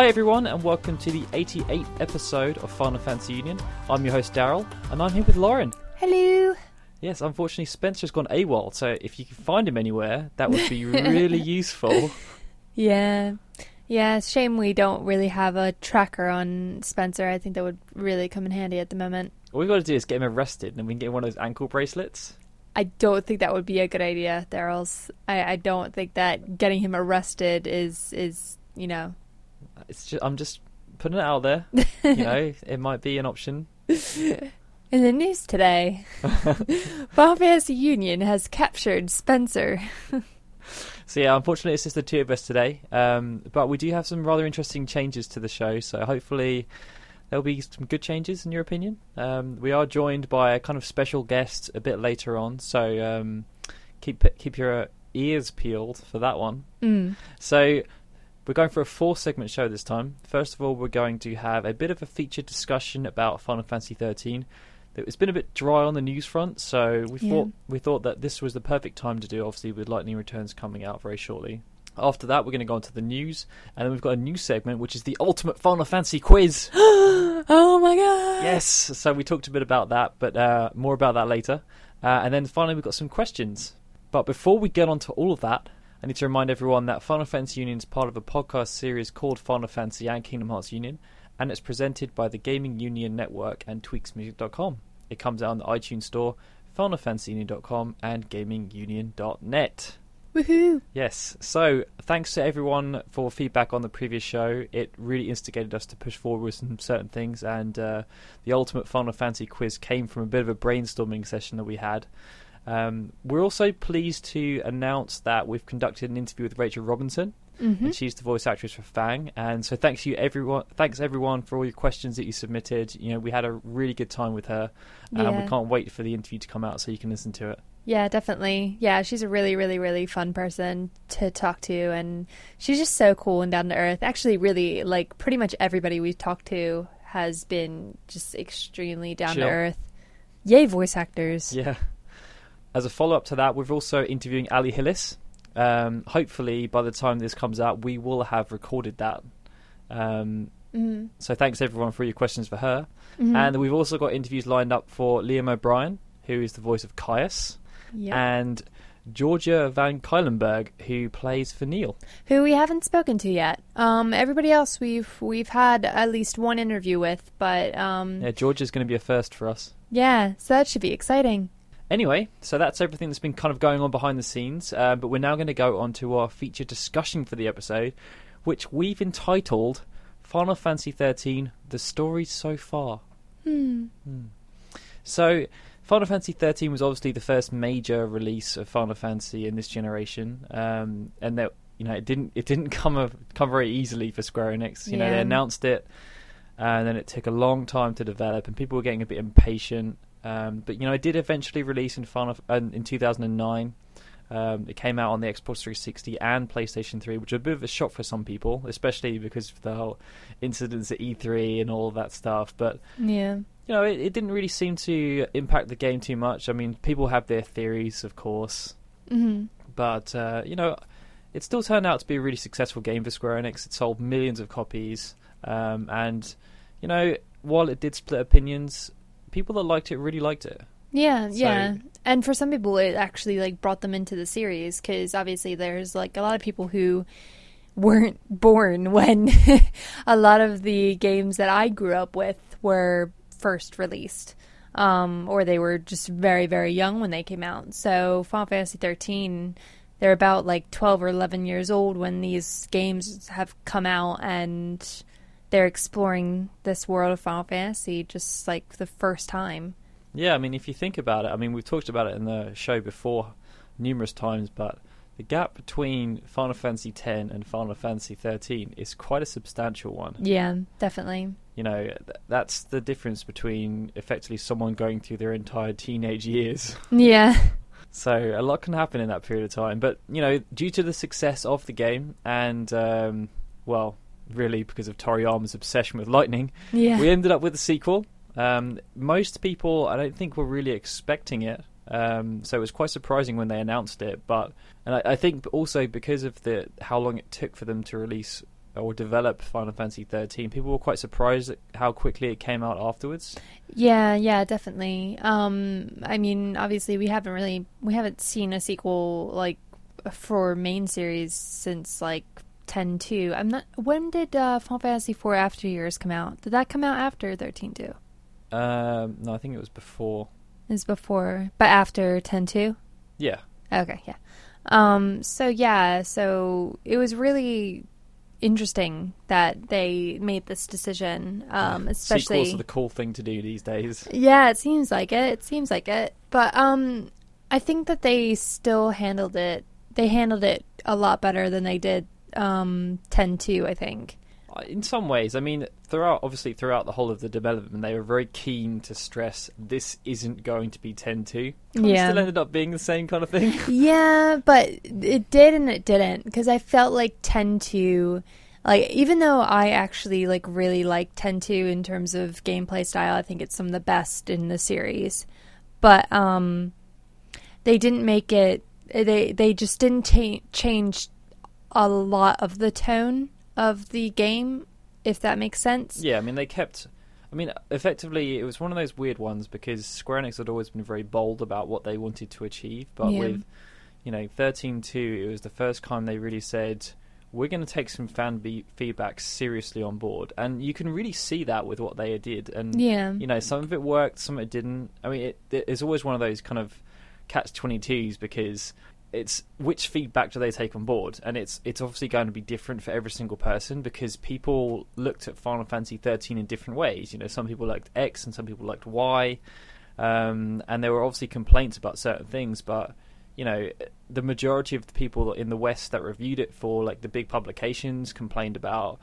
Hi everyone, and welcome to the 88th episode of Final Fantasy Union. I'm your host Daryl, and I'm here with Lauren. Hello. Yes, unfortunately Spencer's gone AWOL, so if you can find him anywhere, that would be really useful. Yeah. Yeah, it's shame we don't really have a tracker on Spencer. I think that would really come in handy at the moment. All we've got to do is get him arrested, and we can get one of those ankle bracelets. I don't think that would be a good idea, Daryl's. I, I don't think that getting him arrested is is you know. It's just, I'm just putting it out there. you know, it might be an option. In the news today, Fantasy Union has captured Spencer. So yeah, unfortunately, it's just the two of us today. Um, but we do have some rather interesting changes to the show, so hopefully there'll be some good changes in your opinion. Um, we are joined by a kind of special guest a bit later on, so um, keep keep your ears peeled for that one. Mm. So we're going for a four segment show this time. First of all, we're going to have a bit of a featured discussion about Final Fantasy 13. It's been a bit dry on the news front, so we Yeah. thought we thought that this was the perfect time to do. Obviously, with Lightning Returns coming out very shortly. After that, we're going to go on to the news, and then we've got a new segment, which is the ultimate Final Fantasy quiz. oh my god. yes, so we talked a bit about that, but uh, more about that later. Uh, and then finally, we've got some questions. But before we get on to all of that, I need to remind everyone that Final Fantasy Union is part of a podcast series called Final Fantasy and Kingdom Hearts Union, and it's presented by the Gaming Union Network and TweaksMusic.com. It comes out on the iTunes Store, FinalFantasyUnion.com, and GamingUnion.net. Woohoo. Yes. So thanks to everyone for feedback on the previous show. It really instigated us to push forward with some certain things, and uh, the ultimate Final Fantasy quiz came from a bit of a brainstorming session that we had. Um, we're also pleased to announce that we've conducted an interview with Rachel Robinson, Mm-hmm. and she's the voice actress for Fang. And so thanks you everyone. Thanks everyone for all your questions that you submitted. You know we had a really good time with her, and Yeah. we can't wait for the interview to come out so you can listen to it. Yeah, definitely. Yeah, she's a really, really, really fun person to talk to, and she's just so cool and down to earth. Actually, really, like pretty much everybody we've talked to has been just extremely down to earth. Yay, voice actors! Yeah. As a follow up to that, we're also interviewing Ali Hillis. Um, hopefully, by the time this comes out, we will have recorded that. Um, Mm. so, thanks everyone for your questions for her. Mhm. And we've also got interviews lined up for Liam O'Brien, who is the voice of Caius, Yep. and Georgia Van Cuylenburg, who plays for Neil. who we haven't spoken to yet. Um, everybody else we've we've had at least one interview with, but um, Yeah, Georgia's going to be a first for us. yeah, so that should be exciting. Anyway, so that's everything that's been kind of going on behind the scenes. Uh, but we're now going to go on to our feature discussion for the episode, which we've entitled Final Fantasy XIII: The Story So Far. Hmm. So, Final Fantasy XIII was obviously the first major release of Final Fantasy in this generation, um, and that you know it didn't it didn't come come very easily for Square Enix. You know, they announced it, and then it took a long time to develop, and people were getting a bit impatient. Um, but you know, it did eventually release in Final uh, in 2009. Um, it came out on the Xbox 360 and PlayStation 3, which was a bit of a shock for some people, especially because of the whole incidents at E3 and all that stuff. But Yeah. you know, it, it didn't really seem to impact the game too much. I mean, people have their theories, of course, hmm but uh, you know, it still turned out to be a really successful game for Square Enix. It sold millions of copies, um, and you know, while it did split opinions, people that liked it really liked it. Yeah, So- yeah. And for some people, it actually like brought them into the series because obviously there's like a lot of people who weren't born when a lot of the games that I grew up with were first released, um, or they were just very very young when they came out. So Final Fantasy 13, they're about like 12 or 11 years old when these games have come out and. They're exploring this world of Final Fantasy just like the first time. Yeah, I mean, if you think about it, I mean, we've talked about it in the show before numerous times, but the gap between Final Fantasy X and Final Fantasy XIII is quite a substantial one. Yeah, definitely. You know, th- that's the difference between effectively someone going through their entire teenage years. Yeah. So a lot can happen in that period of time. But you know, due to the success of the game and um, well, really because of Toriyama's obsession with lightning, Yeah. we ended up with a sequel. Um, most people, I don't think, were really expecting it. Um, so it was quite surprising when they announced it. But and I, I think also because of the how long it took for them to release or develop Final Fantasy 13. People were quite surprised at how quickly it came out afterwards. Yeah, yeah, definitely. Um, I mean, obviously, we haven't really we haven't seen a sequel like for main series since like 10-2. I'm not. When did uh, Final Fantasy IV After Years come out? Did that come out after 13-2? Um, no, I think it was before. It was before, but after 10-2? Yeah, Okay, yeah. Um, so yeah, so it was really interesting that they made this decision, um, especially sequels are the cool thing to do these days. Yeah, it seems like it. It seems like it. But um I think that they still handled it they handled it a lot better than they did um 10-2, I think. Uh, In some ways, I mean, throughout obviously throughout the whole of the development, they were very keen to stress this isn't going to be 10-2. Kind of Yeah. still ended up being the same kind of thing. Yeah, but it did and it didn't because I felt like 10-2 like even though I actually like really like 10-2 in terms of gameplay style, I think it's some of the best in the series. But um they didn't make it they they just didn't ta- change a lot of the tone of the game if that makes sense. Yeah, I mean they kept. I mean, effectively, it was one of those weird ones because Square Enix had always been very bold about what they wanted to achieve, but Yeah. with you know thirteen two, it was the first time they really said we're going to take some fan be- feedback seriously on board, and you can really see that with what they did. And Yeah. you know, some of it worked, some of it didn't. I mean, it, it, it's always one of those kind of catch twenty twos because it's which feedback do they take on board, and it's it's obviously going to be different for every single person because people looked at Final Fantasy thirteen in different ways. You know, some people liked X and some people liked Y, um, and there were obviously complaints about certain things, but you know, the majority of the people in the West that reviewed it for like the big publications complained about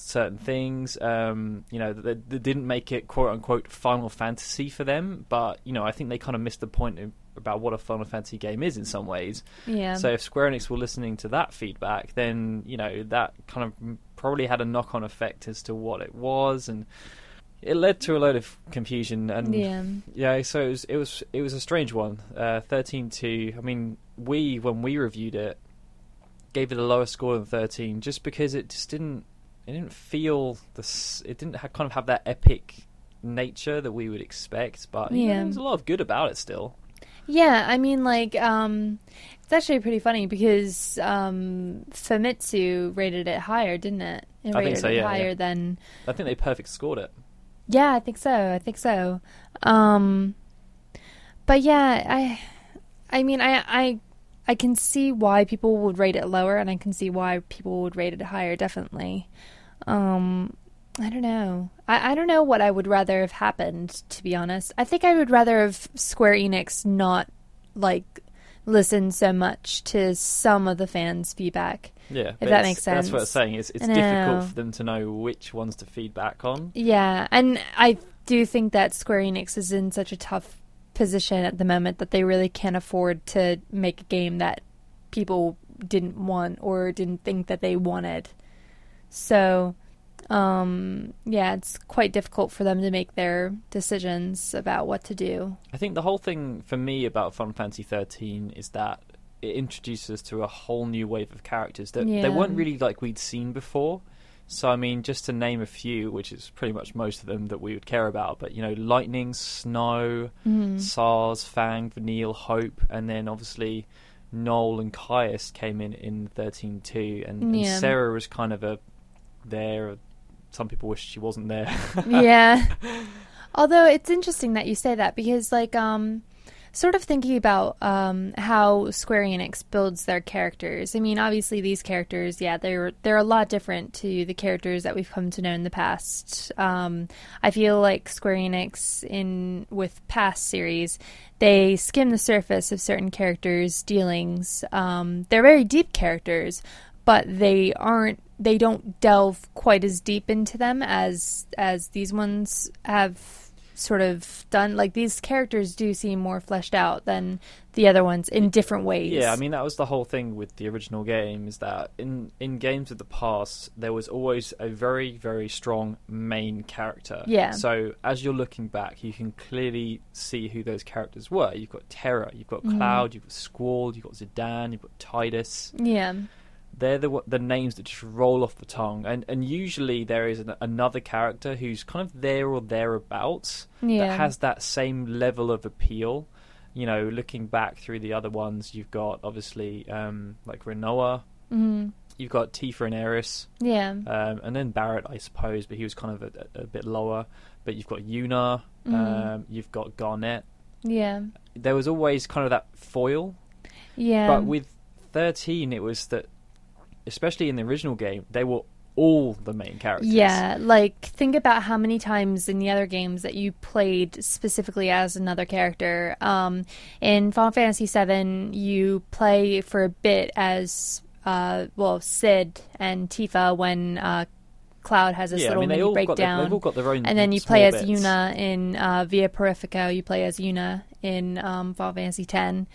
certain things. Um, you know, that they, didn't make it quote unquote Final Fantasy for them, but you know, I think they kind of missed the point of, about what a Final Fantasy game is in some ways. Yeah. So if Square Enix were listening to that feedback, then you know that kind of probably had a knock-on effect as to what it was, and it led to a load of confusion. And yeah. yeah, so it was it was it was a strange one. Uh, Thirteen two. I mean, we when we reviewed it, gave it a lower score than thirteen, just because it just didn't it didn't feel this. It didn't ha- kind of have that epic nature that we would expect. But you know, Yeah. there's a lot of good about it still. Yeah, I mean, like, um, it's actually pretty funny because um, Famitsu rated it higher, didn't it? It I think rated so, it yeah, higher yeah. than. I think they perfect scored it. Yeah, I think so. I think so. Um, but yeah, I, I mean, I, I, I can see why people would rate it lower, and I can see why people would rate it higher. Definitely. Um, I don't know. I, I don't know what I would rather have happened, to be honest. I think I would rather have Square Enix not like listen so much to some of the fans' feedback. Yeah, If that makes sense. That's what it's saying. It's, it's difficult for them to know which ones to feedback on. Yeah, and I do think that Square Enix is in such a tough position at the moment that they really can't afford to make a game that people didn't want or didn't think that they wanted. So, um, yeah, it's quite difficult for them to make their decisions about what to do. I think the whole thing for me about Final Fantasy 13 is that it introduces us to a whole new wave of characters that Yeah. they weren't really like we'd seen before. So I mean, just to name a few, which is pretty much most of them that we would care about, but you know, Lightning, Snow, Mm-hmm. Sazh, Fang, Vanille, Hope, and then obviously Noel and Caius came in in 13 too, and, and Serah was kind of a there. Some people wish she wasn't there. yeah. Although it's interesting that you say that because, like, um, sort of thinking about um, how Square Enix builds their characters. I mean, obviously these characters, yeah, they're they're a lot different to the characters that we've come to know in the past. Um, I feel like Square Enix in with past series, they skim the surface of certain characters' dealings. Um, they're very deep characters, but they aren't they don't delve quite as deep into them as as these ones have sort of done like these characters do seem more fleshed out than the other ones in different ways Yeah, I mean that was the whole thing with the original game is that in in games of the past there was always a very very strong main character. Yeah. So as you're looking back, you can clearly see who those characters were. You've got Terra, you've got Mhm. Cloud, you've got Squall, you've got Zidane, you've got Tidus. yeah they're the the names that just roll off the tongue, and and usually there is an, another character who's kind of there or thereabouts Yeah. that has that same level of appeal. You know, looking back through the other ones, you've got obviously um, like Rinoa, Mhm. you've got Tifa and Aeris, Yeah. um, and then Barrett, I suppose, but he was kind of a, a, a bit lower. But you've got Yuna, Mhm. um, you've got Garnet. Yeah. There was always kind of that foil, Yeah. but with 13, it was that, especially in the original game, they were all the main characters. Yeah, like think about how many times in the other games that you played specifically as another character. Um, in Final Fantasy VII, you play for a bit as uh, well Cid and Tifa when uh, Cloud has this yeah. I little mean, they mini their, breakdown. they've all got their own. and then you play as bits. Yuna in uh, Via Purifica. You play as Yuna in um, Final Fantasy X.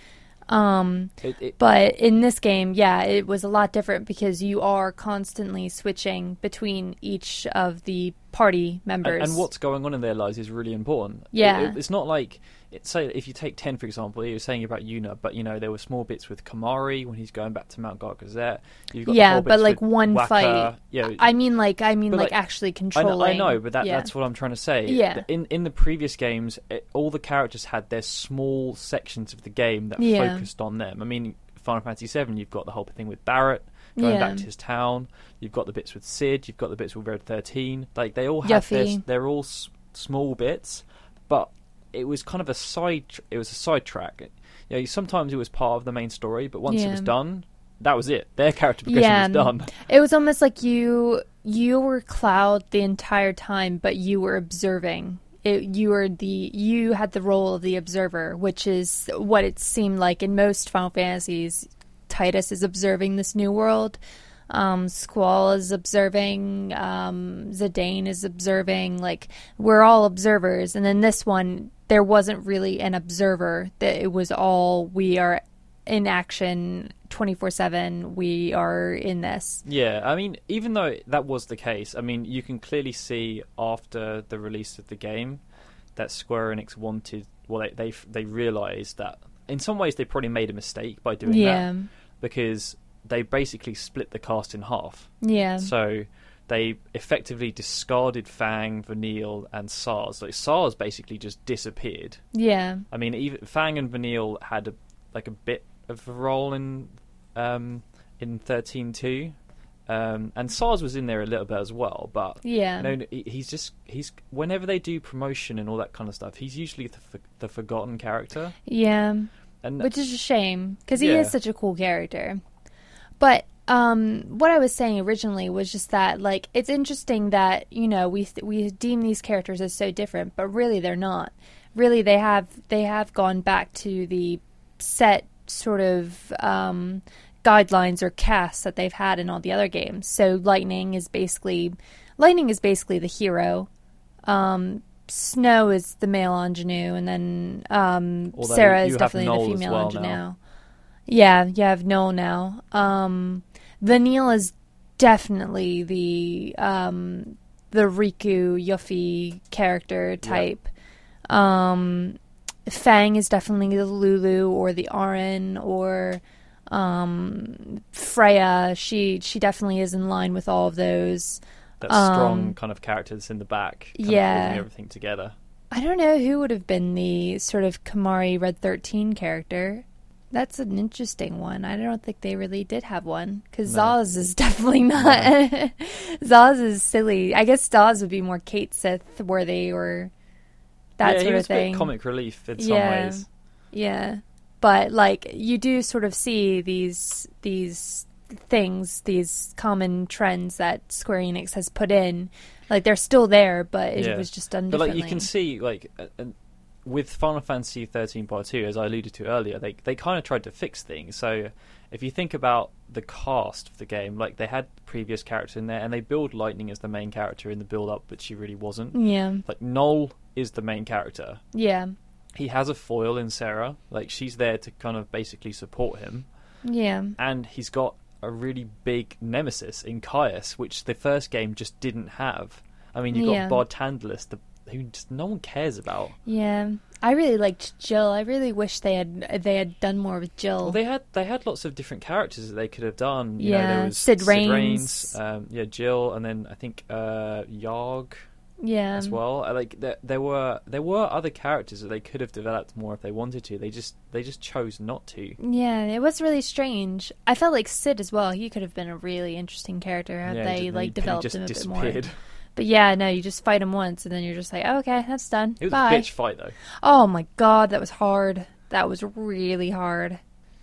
Um, It, it, but in this game, yeah, it was a lot different because you are constantly switching between each of the party members. and, and what's going on in their lives is really important. Yeah. It- it- it's not like say if you take ten for example, you were saying about Yuna, but you know there were small bits with Kimahri when he's going back to Mount Gagazet. You've got yeah, but like one Wakka. fight. Yeah, I mean, like I mean, like, like, actually I know, controlling. I know, but that, yeah. that's what I'm trying to say. Yeah. In in the previous games, it, all the characters had their small sections of the game that Yeah. focused on them. I mean, Final Fantasy VII, you've got the whole thing with Barrett going Yeah. back to his town. You've got the bits with Cid. You've got the bits with Red Thirteen. Like they all have their, Yuffie. they're all s- small bits, but it was kind of a side. It was a sidetrack. You know, sometimes it was part of the main story, but once it was done, that was it. Their character progression Yeah. was done. It was almost like you you were Cloud the entire time, but you were observing. It, you were the you had the role of the observer, which is what it seemed like in most Final Fantasies. Tidus is observing this new world. Um, Squall is observing. Um, Zidane is observing. Like we're all observers, and then this one there wasn't really an observer. That it was all we are in action 24 7 we are in this Yeah, I mean, even though that was the case, I mean, you can clearly see after the release of the game that Square Enix wanted. Well, they they they realized that in some ways they probably made a mistake by doing yeah that because they basically split the cast in half. yeah So they effectively discarded Fang, Vanille, and Sazh. Like Sazh basically just disappeared. yeah I mean, even Fang and Vanille had a, like a bit of a role in um, in thirteen two, um, and Sazh was in there a little bit as well. But yeah you know, he's just he's whenever they do promotion and all that kind of stuff, he's usually the, f- the forgotten character. yeah And which is a shame because he Yeah. is such a cool character but um what i was saying originally was just that like it's interesting that you know we we deem these characters as so different but really they're not really they have they have gone back to the set sort of um guidelines or casts that they've had in all the other games so lightning is basically lightning is basically the hero um snow is the male ingenue and then um sarah is definitely the female well ingenue now. yeah, you have Noel now. Um, Vanille is definitely the um, the Rikku Yuffie character type. Um, Fang is definitely the Lulu or the Auron or um, Freya. She she definitely is in line with all of those. that um, strong kind of characters in the back, yeah. everything together. I don't know who would have been the sort of Kimahri Red 13 character. That's an interesting one. I don't think they really did have one because No. Sazh is definitely not. Sazh is silly. I guess Sazh would be more Cait Sith worthy or that yeah, sort of thing. a bit comic relief in some Yeah. ways. Yeah, but like you do sort of see these these things, these common trends that Square Enix has put in. Like they're still there, but it Yeah. was just done But like you can see, like with Final Fantasy thirteen Part Two, as I alluded to earlier, they they kind of tried to fix things. So if you think about the cast of the game, like they had previous characters in there, and they build Lightning as the main character in the build up, but she really wasn't. yeah, Like Noel is the main character. yeah, He has a foil in Serah, like she's there to kind of basically support him, yeah. and he's got a really big nemesis in Caius, which the first game just didn't have. I mean, you got Yeah. Barthandelus, the who just no one cares about. Yeah, I really liked Jihl. I really wish they had they had done more with Jihl. Well, they had they had lots of different characters that they could have done. You know, Yeah, there was Cid Raines. Raines, um, yeah, Jihl, and then I think uh, Yaag yeah, as well. Uh, Like there, there were there were other characters that they could have developed more if they wanted to. They just they just chose not to. Yeah, it was really strange. I felt like Cid as well. He could have been a really interesting character had yeah, they just- like developed just him a bit more. But yeah, no, you just fight him once and then you're just like, oh, okay, that's done. It was Bye. a bitch fight though. Oh my god, that was hard. That was really hard.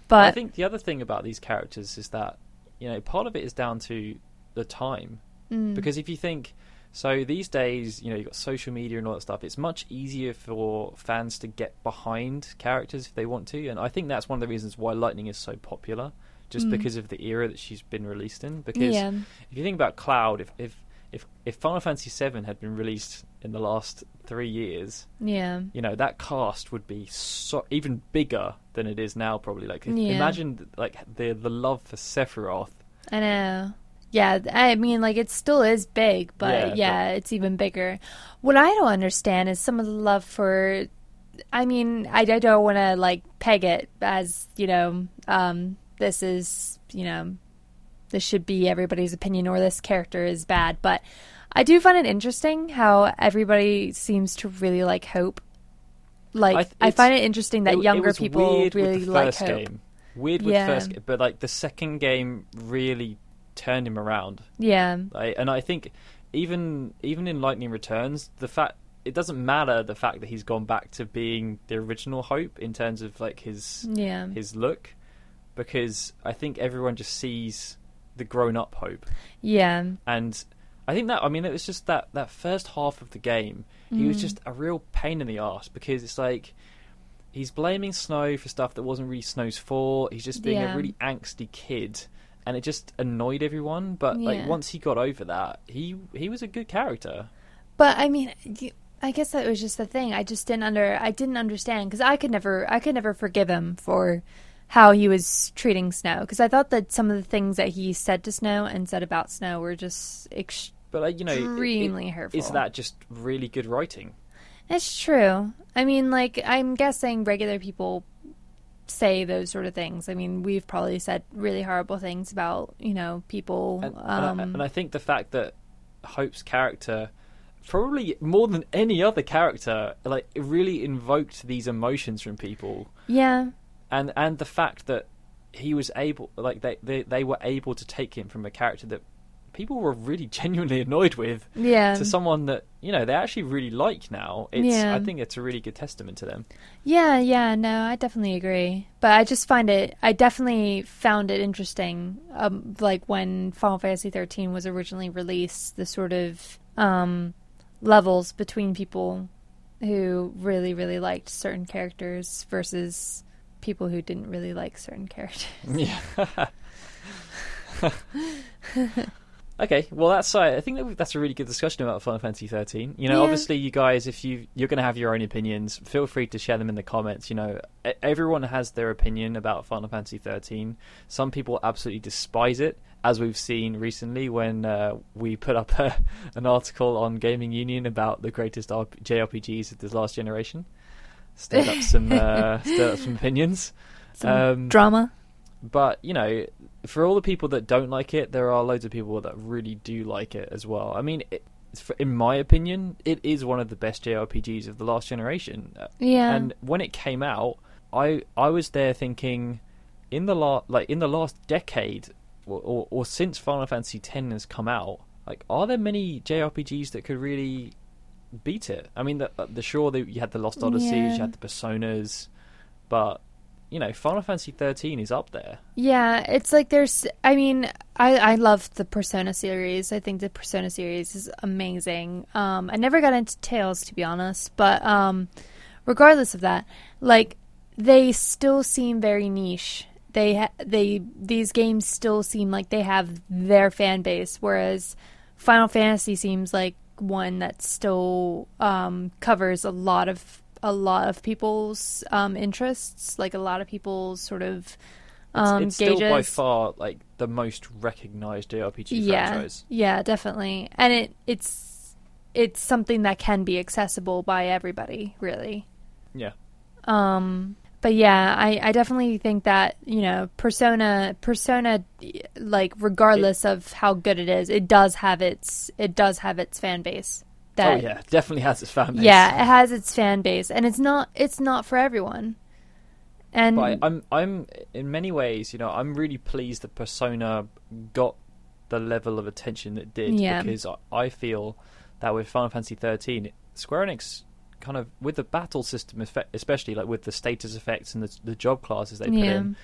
But I think the other thing about these characters is that you know part of it is down to the time mm, because if you think so these days you know you've got social media and all that stuff it's much easier for fans to get behind characters if they want to and i think that's one of the reasons why lightning is so popular just Mm. because of the era that she's been released in because yeah, if you think about cloud if if if, if final fantasy VII had been released in the last three years yeah, you know that cast would be so even bigger than it is now probably like if- Yeah. imagine like the the love for sephiroth I know. Yeah, I mean, like it still is big, but Yeah, yeah, it's even bigger. What I don't understand is some of the love for. I mean, I, I don't want to like peg it as you know, um, this is you know, this should be everybody's opinion or this character is bad, but I do find it interesting how everybody seems to really like Hope. Like I I, find it interesting that It- it younger was people weird really with the like first Hope. game. Weird with Yeah. the first, ga- but like the second game really turned him around. Yeah, Like, and I think even even in Lightning Returns, the fact it doesn't matter the fact that he's gone back to being the original Hope in terms of like his yeah, his look, because I think everyone just sees the grown up Hope, yeah. and I think that I mean it was just that that first half of the game, he was Mm. just a real pain in the ass because it's like he's blaming Snow for stuff that wasn't really Snow's fault. He's just being Yeah. a really angsty kid, and it just annoyed everyone. But like once he got over that, he he was a good character. But I mean, you- I guess that was just the thing. I just didn't under. I didn't understand because I could never. I could never forgive him for how he was treating Snow because I thought that some of the things that he said to Snow and said about Snow were just But like you know, it- it- extremely hurtful. is that just really good writing? It's true. I mean, like I'm guessing regular people say those sort of things. I mean, we've probably said really horrible things about you know people. And, and um, I, and I think the fact that Hope's character, probably more than any other character, like really invoked these emotions from people. yeah, and and the fact that he was able like they, they they were able to take him from a character that people were really genuinely annoyed with yeah. to someone that you know they actually really like now it's Yeah. i think it's a really good testament to them Yeah, yeah, no, I definitely agree. But I just find it, I definitely found it interesting, um, like when Final Fantasy 13 was originally released, the sort of um, levels between people who really, really liked certain characters versus people who didn't really like certain characters. yeah Okay, well that's uh, I think that that's a really good discussion about Final Fantasy 13. You know, Yeah. obviously you guys if you you're going to have your own opinions, feel free to share them in the comments. You know, everyone has their opinion about Final Fantasy 13. Some people absolutely despise it, as we've seen recently when uh, we put up a, an article on Gaming Union about the greatest RP- JRPGs of this last generation. Stirred up some uh, stirred up some opinions. Some Um, drama. but you know, for all the people that don't like it, there are loads of people that really do like it as well. I mean, it, in my opinion, it is one of the best JRPGs of the last generation. Yeah. And when it came out, I I was there thinking, in the la- like in the last decade, or, or, or since Final Fantasy X has come out, like, are there many JRPGs that could really beat it? I mean, the, the sure that you had the Lost Odysseys, Yeah. you had the Personas, but you know, Final Fantasy 13 is up there. Yeah, it's like there's. I mean, I I love the Persona series. I think the Persona series is amazing. Um, I never got into Tales to be honest, but um, regardless of that, like they still seem very niche. They ha- they these games still seem like they have their fan base, whereas Final Fantasy seems like one that still um, covers a lot of a lot of people's um, interests, like a lot of people's sort of It's, um, it's gauges. still by far like the most recognized JRPG yeah, franchise. yeah, definitely, and it it's it's something that can be accessible by everybody, really. Yeah. Um, but yeah, I, I definitely think that you know Persona Persona like regardless of how good it is, it does have its it does have its fan base. That, oh yeah, definitely has its fan base. Yeah, it has its fan base, and it's not it's not for everyone. And I, I'm I'm in many ways, you know, I'm really pleased that Persona got the level of attention it did Yeah. because I, I feel that with Final Fantasy 13, Square Enix kind of with the battle system, especially like with the status effects and the, the job classes they put Yeah. in,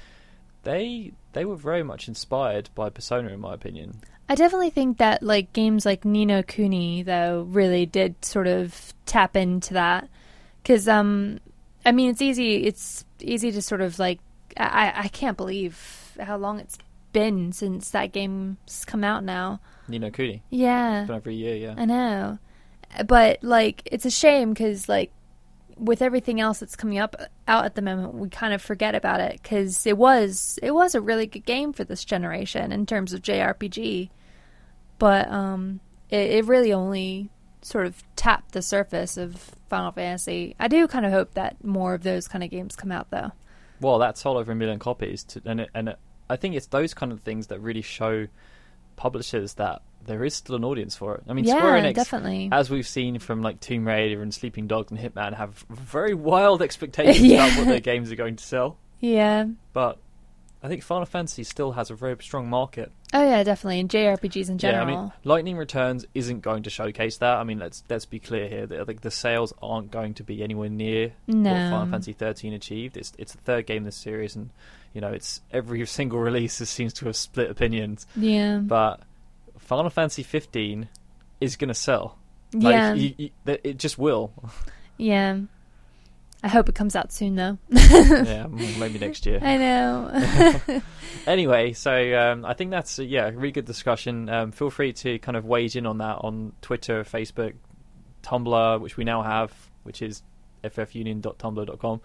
they they were very much inspired by Persona, in my opinion. I definitely think that like games like Ni no Kuni though really did sort of tap into that because um I mean it's easy it's easy to sort of like I I can't believe how long it's been since that game's come out now. Ni no Kuni, Yeah. it's been over a year, yeah. I know. But like it's a shame cuz like with everything else that's coming up out at the moment we kind of forget about it cuz it was it was a really good game for this generation in terms of JRPG. But um it, it really only sort of tapped the surface of Final Fantasy. I do kind of hope that more of those kind of games come out though. Well, that sold over a million copies, to, and it, and it, I think it's those kind of things that really show publishers that there is still an audience for it. I mean, yeah, Square Enix, definitely. as we've seen from like Tomb Raider and Sleeping Dogs and Hitman, have very wild expectations Yeah. about what their games are going to sell. yeah. But I think Final Fantasy still has a very strong market. Oh yeah, definitely. And JRPGs in general. Yeah, I mean, Lightning Returns isn't going to showcase that. I mean, let's let's be clear here. that, Like the sales aren't going to be anywhere near no. what Final Fantasy 13 achieved. It's it's the third game in the series, and you know, it's every single release seems to have split opinions. Yeah. But Final Fantasy 15 is going to sell. Like, yeah. you, you, it just will. Yeah. I hope it comes out soon though. yeah, maybe next year. I know. Anyway, so um, I think that's uh, yeah, a really good discussion. Um, feel free to kind of wage in on that on Twitter, Facebook, Tumblr, which we now have, which is ffunion.tumblr.com,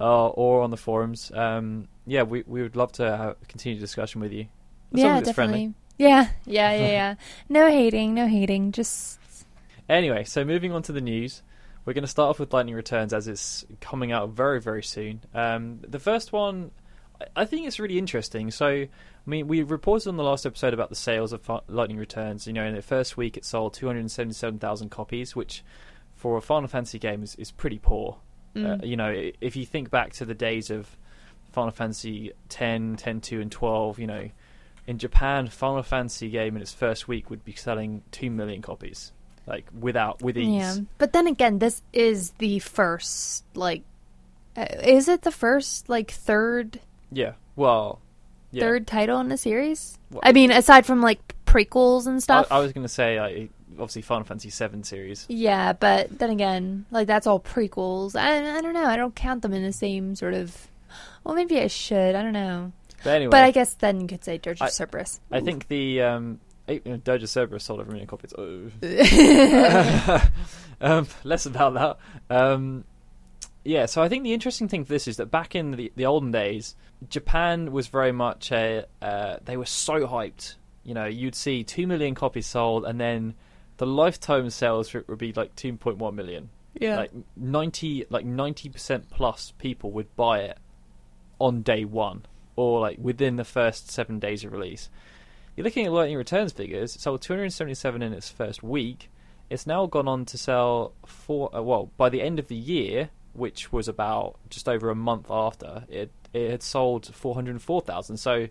uh, or on the forums. Um, yeah, we we would love to have a continued discussion with you. As yeah, it's definitely. friendly. Yeah, yeah, yeah, yeah. no hating, no hating. Just Anyway, so moving on to the news, we're going to start off with Lightning Returns as it's coming out very, very soon. Um, the first one, I- I think it's really interesting. So, I mean, we reported on the last episode about the sales of Lightning Returns. You know, in the first week it sold 277,000 copies, which for a Final Fantasy game is, is pretty poor. mm, Uh, you know, if you think back to the days of Final Fantasy 10, 10 2, and 12, you know, in Japan, Final Fantasy game in its first week would be selling 2 million copies. Like, without, with ease. yeah. But then again, this is the first like uh, is it the first like third Yeah. Well, yeah. third title in the series? Well, I mean, aside from like prequels and stuff. I was going to say, like, obviously, Final Fantasy Seven series. Yeah, but then again, like that's all prequels. I I don't know. I don't count them in the same sort of. Well, maybe I should. I don't know. But anyway, But I guess then you could say Dirge I- of Cerberus. I think the um, Dirge of Cerberus sold over a million copies. Oh. um, less about that. Um, yeah, so I think the interesting thing for this is that back in the, the olden days, Japan was very much a. Uh, they were so hyped. You know, you'd see two million copies sold, and then the lifetime sales for it would be like two point one million. yeah. Like ninety, like ninety percent plus people would buy it on day one, or like within the first seven days of release. You're looking at Lightning Returns figures. It sold 277 in its first week. It's now gone on to sell four. Uh, well, by the end of the year, which was about just over a month after, it it had sold 404,000. So,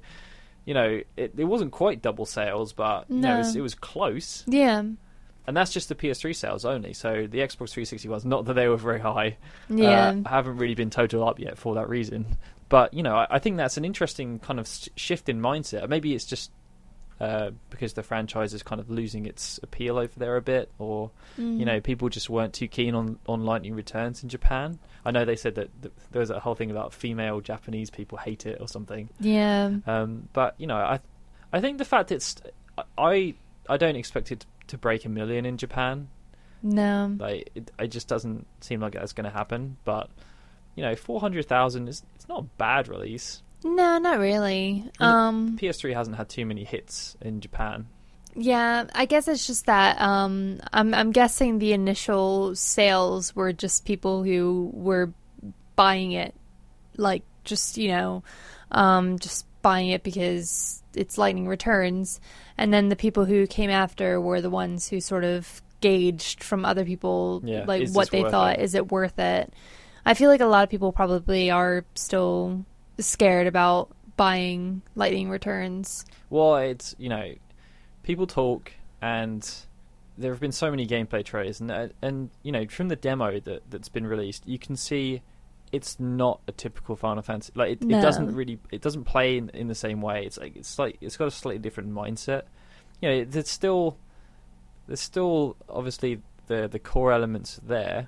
you know, it it wasn't quite double sales, but you know, it was, it was close. yeah. And that's just the PS3 sales only. So the Xbox 360 ones, not that they were very high, Yeah. uh, haven't really been total up yet for that reason. But you know, I, I think that's an interesting kind of shift in mindset. Maybe it's just uh, because the franchise is kind of losing its appeal over there a bit, or Mm. you know, people just weren't too keen on on Lightning Returns in Japan. I know they said that th- there was a whole thing about female Japanese people hate it or something. Yeah. Um, but you know, I I think the fact it's I I don't expect it to break a million in Japan. No. Like it, it just doesn't seem like that's going to happen. But you know, four hundred thousand is it's not a bad release. No, not really. Um. PS3 hasn't had too many hits in Japan. Yeah, I guess it's just that um I'm I'm guessing the initial sales were just people who were buying it, like just you know, um, just buying it because it's Lightning Returns, and then the people who came after were the ones who sort of gauged from other people Yeah, like what they thought it? is it worth it. I feel like a lot of people probably are still scared about buying Lightning Returns. Well, it's you know, people talk, and there have been so many gameplay trailers, and uh, and you know, from the demo that that's been released, you can see it's not a typical Final Fantasy. Like it, No. it doesn't really, it doesn't play in, in the same way. It's like it's like it's got a slightly different mindset. You know, there's still there's still obviously the the core elements there,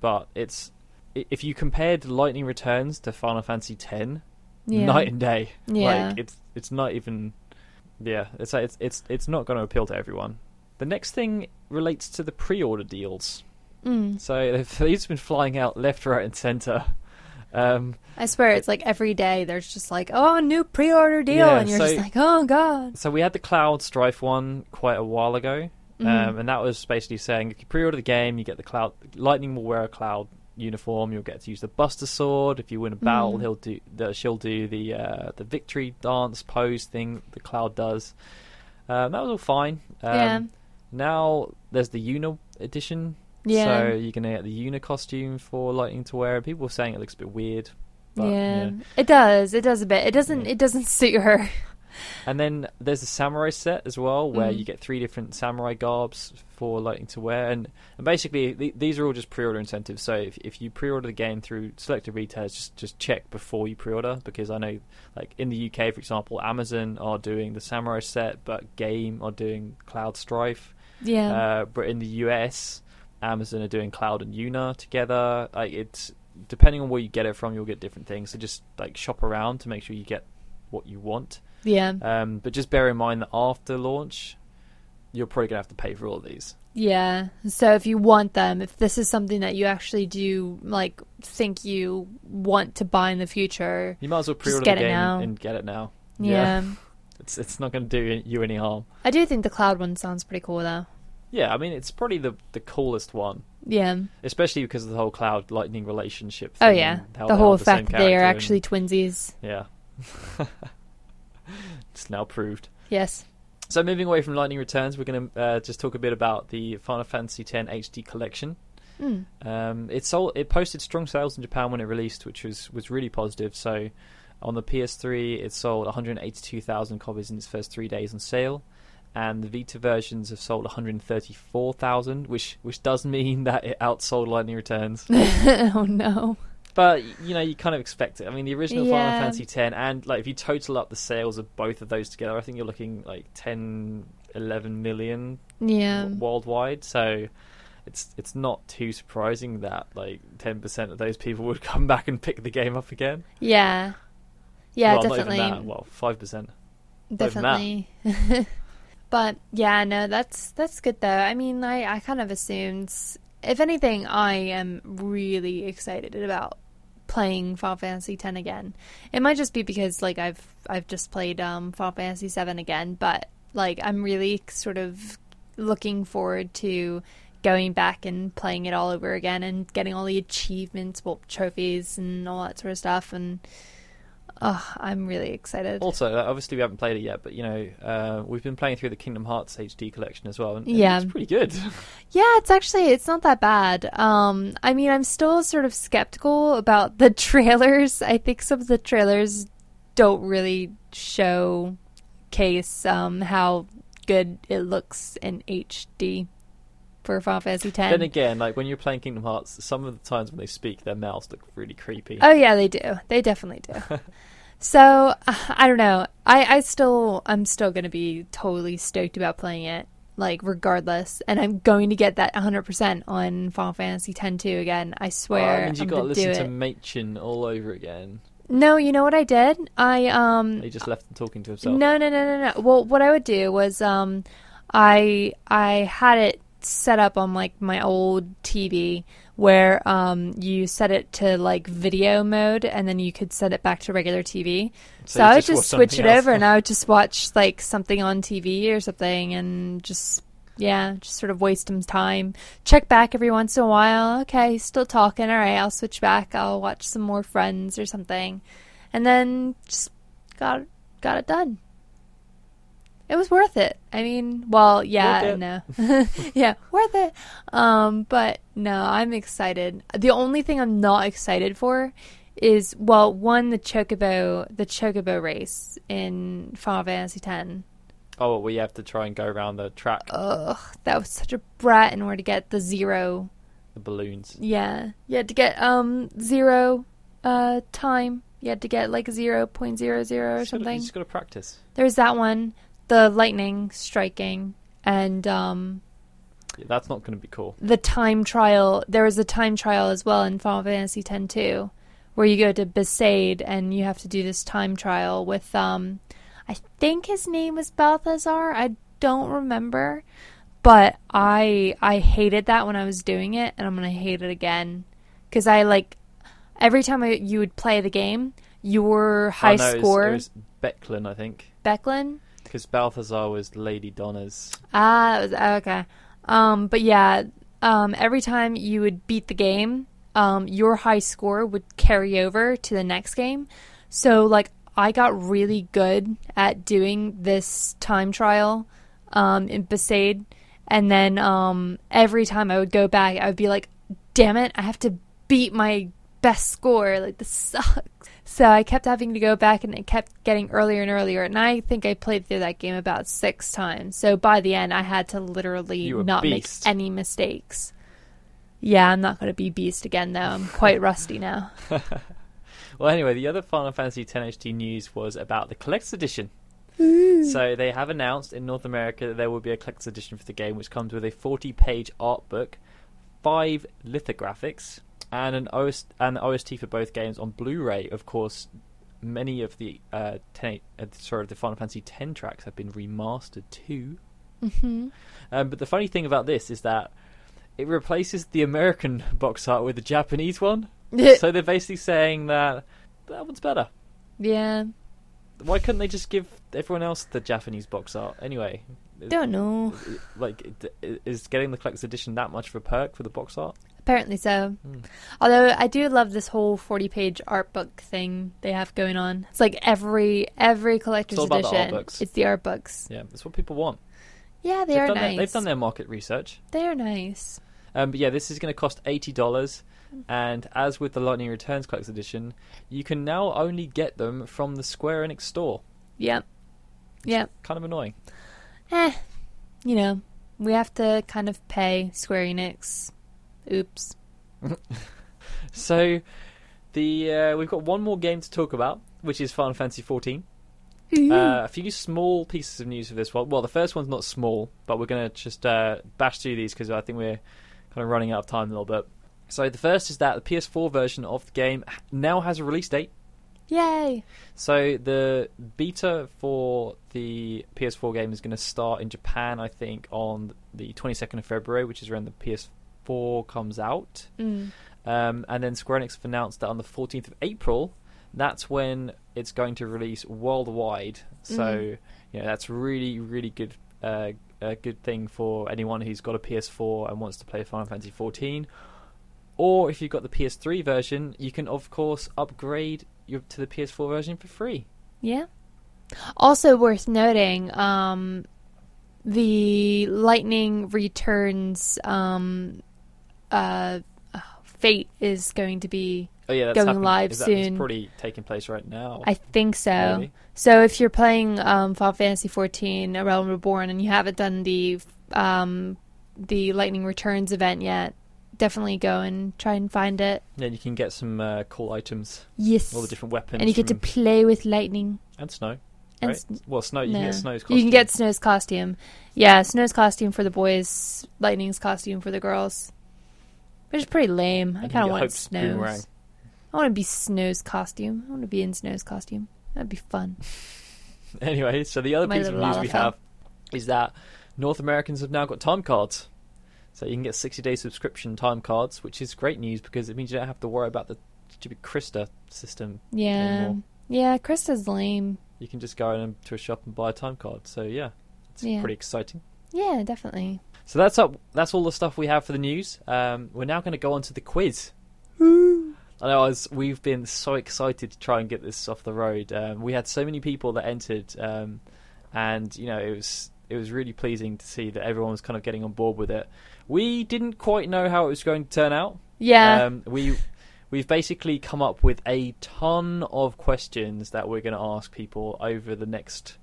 but it's if you compared Lightning Returns to Final Fantasy X, Yeah. night and day. Yeah. Like it's it's not even yeah, it's like it's it's it's not going to appeal to everyone. The next thing relates to the pre-order deals. Mm. So these have been flying out left, right, and center. Um, I swear it's like every day there's just like, oh, a new pre-order deal, Yeah, and you're so- just like, oh god. so we had the Cloud Strife one quite a while ago, Mhm. um, and that was basically saying if you pre-order the game, you get the Cloud. Lightning will wear a Cloud uniform. You'll get to use the Buster Sword. If you win a battle, Mhm. he'll do. The, she'll do the uh, the victory dance pose thing the Cloud does. Um, that was all fine. Um, Yeah. Now there's the Yuna edition. Yeah. So you're gonna get the Yuna costume for Lightning to wear. People were saying it looks a bit weird. But, yeah. it does. It does a bit. It doesn't. Yeah. It doesn't suit her. And then there's the samurai set as well, where Mhm. you get three different samurai garbs for Lightning to wear, and, and basically th- these are all just pre-order incentives. So if if you pre-order the game through selected retailers, just just check before you pre-order because I know, like in the UK, for example, Amazon are doing the samurai set, but Game are doing Cloud Strife. Yeah. Uh, but in the US, Amazon are doing Cloud and Yuna together. Like it's depending on where you get it from, you'll get different things. So just like shop around to make sure you get what you want. Yeah. Um, but just bear in mind that after launch, you're probably gonna have to pay for all of these. Yeah. So if you want them, if this is something that you actually do like think you want to buy in the future, You might as well pre-order get the it game now. and get it now. yeah. it's it's not gonna do you any harm. I do think the cloud one sounds pretty cool though. Yeah, I mean it's probably the the coolest one, Yeah. especially because of the whole cloud lightning relationship. Oh yeah. The whole are the fact that they are character and- actually twinsies. yeah, it's now proved. Yes. So moving away from Lightning Returns, we're going to uh, just talk a bit about the Final Fantasy X HD collection. Mm. Um, it sold. It posted strong sales in Japan when it released, which was was really positive. So, on the PS3, it sold 182,000 copies in its first three days on sale, and the Vita versions have sold 134,000, which which does mean that it outsold Lightning Returns. oh no. But you know, you kind of expect it. I mean, the original Final Fantasy X, and like if you total up the sales of both of those together, I think you're looking like 10, 11 million Yeah. w- worldwide. So it's it's not too surprising that like ten percent of those people would come back and pick the game up again. Yeah. Yeah, well, definitely. That. Well, five percent. definitely. but yeah, no, that's that's good though. I mean, I I kind of assumed if anything, I am really excited about playing Final Fantasy X again. It might just be because like I've I've just played um Final Fantasy VII again, but like I'm really sort of looking forward to going back and playing it all over again and getting all the achievements, well, trophies and all that sort of stuff and oh, I'm really excited. Also, obviously we haven't played it yet, but you know uh, we've been playing through the Kingdom Hearts HD collection as well, and and Yeah. it's pretty good. Yeah, it's actually it's not that bad. Um, I mean, I'm still sort of skeptical about the trailers. I think some of the trailers don't really show case um, how good it looks in HD for Final Fantasy X. then again, like when you're playing Kingdom Hearts, some of the times when they speak, their mouths look really creepy. Oh yeah, they do. They definitely do. so uh, I don't know. I I still I'm still gonna be totally stoked about playing it. Like regardless, and I'm going to get that 100% on Final Fantasy X too again. I Oh, swear. that means you I'm got to gonna listen to. Maechen all over again. No, you know what I did? I um He just left him talking to himself. no no no no no. Well, what I would do was um I I had it set up on like my old TV where um you set it to like video mode and then you could set it back to regular TV. So, you I would just just switch it else. over and I would just watch like something on TV or something and just Yeah, just sort of waste some time. Check back every once in a while. Okay, still talking. All right, I'll switch back. I'll watch some more Friends or something, and then just got got it done. It was worth it. I mean, well, yeah, no, yeah, worth it. Um, but no, I'm excited. The only thing I'm not excited for is well, one the chocobo, the chocobo race in Final Fantasy X. Oh, well, you have to try and go around the track, Ugh, that was such a brat in order to get the zero. the balloons. Yeah, you had to get um zero uh time. You had to get like zero point zero zero or something. You just got to practice. There's that one, the lightning striking, and um Yeah, that's not going to be cool. the time trial. There is a time trial as well in Final Fantasy X too, where you go to Besaid and you have to do this time trial with um, I think his name was Balthazar. I don't remember, but I I hated that when I was doing it, and I'm gonna hate it again because I like every time I, you would play the game, your high oh, no, it was- score, It was, Beclem, I think, Beclem. Because Balthazar was Lady Donna's. Ah, that was okay. Um, but yeah, um, every time you would beat the game, um, your high score would carry over to the next game. So like I got really good at doing this time trial um, in Besaid, and then um, every time I would go back, I would be like, "Damn it, I have to beat my best score. Like this sucks." So I kept having to go back, and it kept getting earlier and earlier. And I think I played through that game about six times. So by the end, I had to literally not beast. make any mistakes. Yeah, I'm not going to be beast again though. I'm quite rusty now. Well, anyway, the other Final Fantasy X HD news was about the Collector's Edition. So they have announced in North America that there will be a Collector's Edition for the game, which comes with a 40-page art book, five lithographics, and an OS and OST for both games on Blu-ray. Of course, many of the uh, 10, uh, sorry, the Final Fantasy X tracks have been remastered too. hmm Um, but the funny thing about this is that it replaces the American box art with the Japanese one. so they're basically saying that that one's better. yeah, Why couldn't they just give everyone else the Japanese box art anyway? don't know. Like, is getting the collector's edition that much of a perk for the box art? Apparently so. Hmm. Although I do love this whole 40 page art book thing they have going on. It's like every every collector's the art edition. books. It's the art books. Yeah, that's what people want. Yeah, they They've are nice. Their, they've done their market research. They are nice. Um, but yeah, this is going to cost eighty dollars, and as with the Lightning Returns Collector's Edition, you can now only get them from the Square Enix store. Yep. Yep. Kind of annoying. Eh. You know, we have to kind of pay Square Enix. Oops. So, the uh, we've got one more game to talk about, which is Final Fantasy XIV. Uh, a few small pieces of news for this one. Well, the first one's not small, but we're going to just uh, bash through these because I think we're kind of running out of time a little bit. So the first is that the PS4 version of the game now has a release date. Yay. So the beta for the PS4 game is going to start in Japan, I think, on the 22nd of February, which is around the PS4 comes out. Mm. Um, and then Square Enix have announced that on the 14th of April, that's when it's going to release worldwide. So, Mhm. you know, that's really, really good. Uh, a good thing for anyone who's got a PS4 and wants to play Final Fantasy 14. Or if you've got the PS3 version, you can of course upgrade your, to the PS4 version for free. Yeah. Also worth noting, um, the Lightning Returns um, uh, Fate is going to be, Oh yeah, that's Going happening. live that, soon. It's probably taking place right now. I think so. Maybe. So if you're playing um, Final Fantasy XIV: A Realm Reborn and you haven't done the um, the Lightning Returns event yet, definitely go and try and find it. Yeah, you can get some uh, cool items, Yes, all the different weapons, and you get to play with lightning. and snow. And Right? s- well, snow. You no. can get snow's costume. You can get Snow's costume. Yeah, Snow's costume for the boys, Lightning's costume for the girls. Which is pretty lame. I kind of want Hope's boomerang. Snow's. I want to be Snow's costume. I want to be in Snow's costume. That'd be fun. Anyway, so the other My piece of news we have is that North Americans have now got time cards. So you can get 60 day subscription time cards, which is great news because it means you don't have to worry about the stupid Crysta system. Yeah. Anymore. Yeah, Crysta's lame. You can just go into a shop and buy a time card. So yeah, it's Yeah. pretty exciting. Yeah, definitely. So that's up. That's all the stuff we have for the news. Um, we're now going to go on to the quiz. I know I was, we've been so excited to try and get this off the road. Um, we had so many people that entered, um, and you know it was it was really pleasing to see that everyone was kind of getting on board with it. We didn't quite know how it was going to turn out. Yeah. Um, we we've basically come up with a ton of questions that we're going to ask people over the next,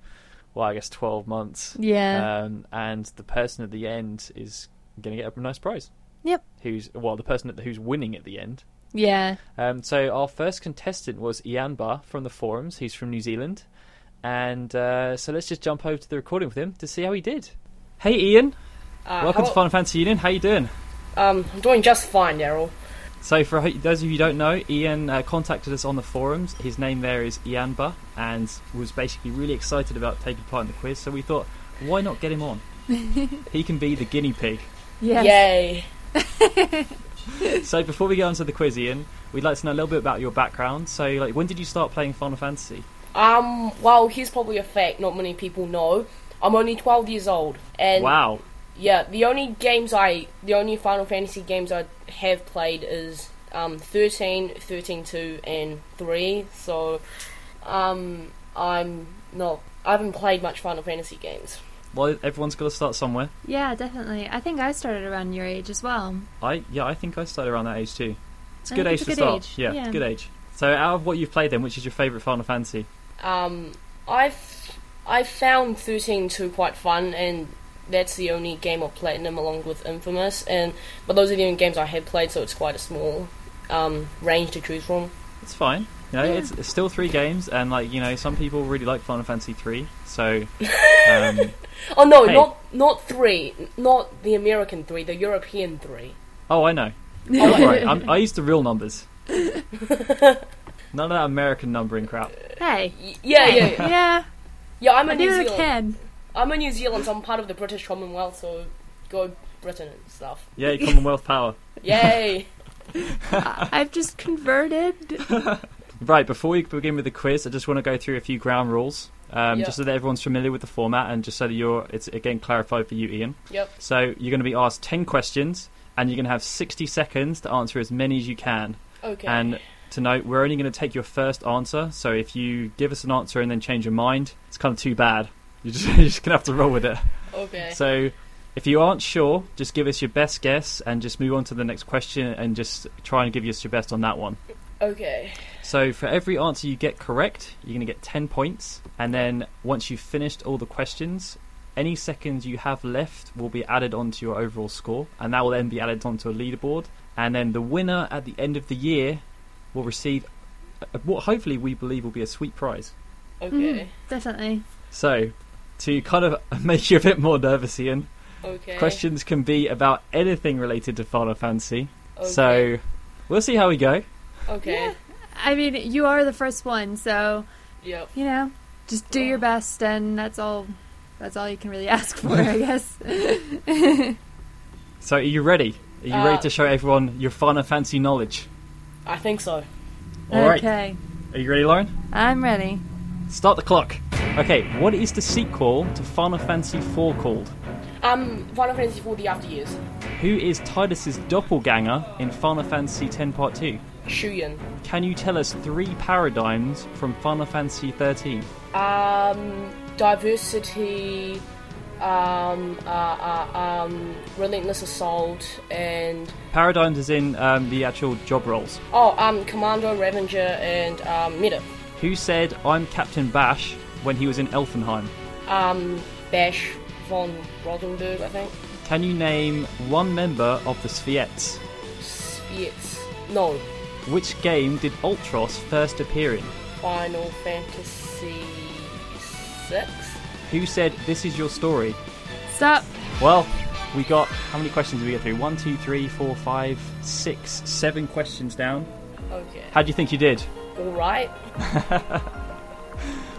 well, I guess twelve months. yeah. Um, and the person at the end is going to get a nice prize. Yep. Who's well, the person at the, who's winning at the end. yeah. Um, so our first contestant was Ianba from the forums. He's from New Zealand, and uh, so let's just jump over to the recording with him to see how he did. Hey, Ian. Uh, Welcome to hello. Final Fantasy Union. How you doing? Um, I'm doing just fine, Daryl. So, for those of you who don't know, Ian uh, contacted us on the forums. His name there is Ianba, and was basically really excited about taking part in the quiz. So we thought, why not get him on? he can be the guinea pig. Yes. Yay. So before we get on to the quiz, Ian, we'd like to know a little bit about your background. So, like, when did you start playing Final Fantasy? Um, well, here's probably a fact not many people know. I'm only 12 years old, and wow. Yeah, the only games I, the only Final Fantasy games I have played is um 13, 13 2, and 3. So, um, I'm not, I haven't played much Final Fantasy games. Well, everyone's got to start somewhere. Yeah, definitely. I think I started around your age as well. I yeah, I think I started around that age too. It's a I good age it's a to good start. age, Yeah, yeah. good age. So, out of what you've played, then, which is your favourite Final Fantasy? Um, I've I found 13 2 quite fun, and that's the only game of platinum along with Infamous. And but those are the only games I have played, so it's quite a small um, range to choose from. It's fine. You know, Yeah. it's, it's still three games, and like you know, some people really like Final Fantasy three. So, um, Oh no, Hey. not not three, not the American three, the European three. oh, I know. Don't worry, I'm, I used the real numbers. None of that American numbering crap. Hey. Yeah, yeah, yeah. Yeah. yeah I'm a I New do Zealand. can. I'm a New Zealand, so I'm part of the British Commonwealth. So go Britain and stuff. Yeah, Commonwealth power. Yay! I've just converted. Right, before we begin with the quiz, I just want to go through a few ground rules, um, Yeah. just so that everyone's familiar with the format, and just so that you're it's again clarified for you, Ian. Yep. So you're going to be asked ten questions, and you're going to have sixty seconds to answer as many as you can. Okay. And to note, we're only going to take your first answer. So if you give us an answer and then change your mind, it's kind of too bad. You're just, you're just going to have to roll with it. okay. So if you aren't sure, just give us your best guess and just move on to the next question and just try and give us your best on that one. okay. So for every answer you get correct, you're going to get 10 points. And then once you've finished all the questions, any seconds you have left will be added onto your overall score. And that will then be added onto a leaderboard. And then the winner at the end of the year will receive uh, what hopefully we believe will be a sweet prize. Okay. Mm, definitely. So to kind of make you a bit more nervous, Ian, Okay. questions can be about anything related to Final Fantasy. Okay. So we'll see how we go. Okay. Yeah. I mean, you are the first one, so Yep. you know, just do your best, and that's all. That's all you can really ask for, I guess. So are you ready? Are you Uh, ready to show everyone your Final Fantasy knowledge? I think so. All right. okay, Are you ready, Lauren? I'm ready. Start the clock. Okay, what is the sequel to Final Fantasy IV called? Um, Final Fantasy IV: The After Years. Who is Tidus's doppelganger in Final Fantasy X Part 2? Shuyin. Can you tell us three paradigms from Final Fantasy 13? Um, diversity. Um, uh, uh, um, relentless assault and Paradigms is in um, the actual job roles. oh, um, Commando, Ravager, and um, Meta. Who said I'm Captain Basch when he was in Elfenheim? Um, Basch fon Ronsenburg, I think. Can you name one member of the Tsviets? Spitz. No, Which game did Ultros first appear in? Final Fantasy VI. Who said this is your story? Stop. Well, we got how many questions did we get through? One, two, three, four, five, six, seven questions down. Okay. How do you think you did? All right.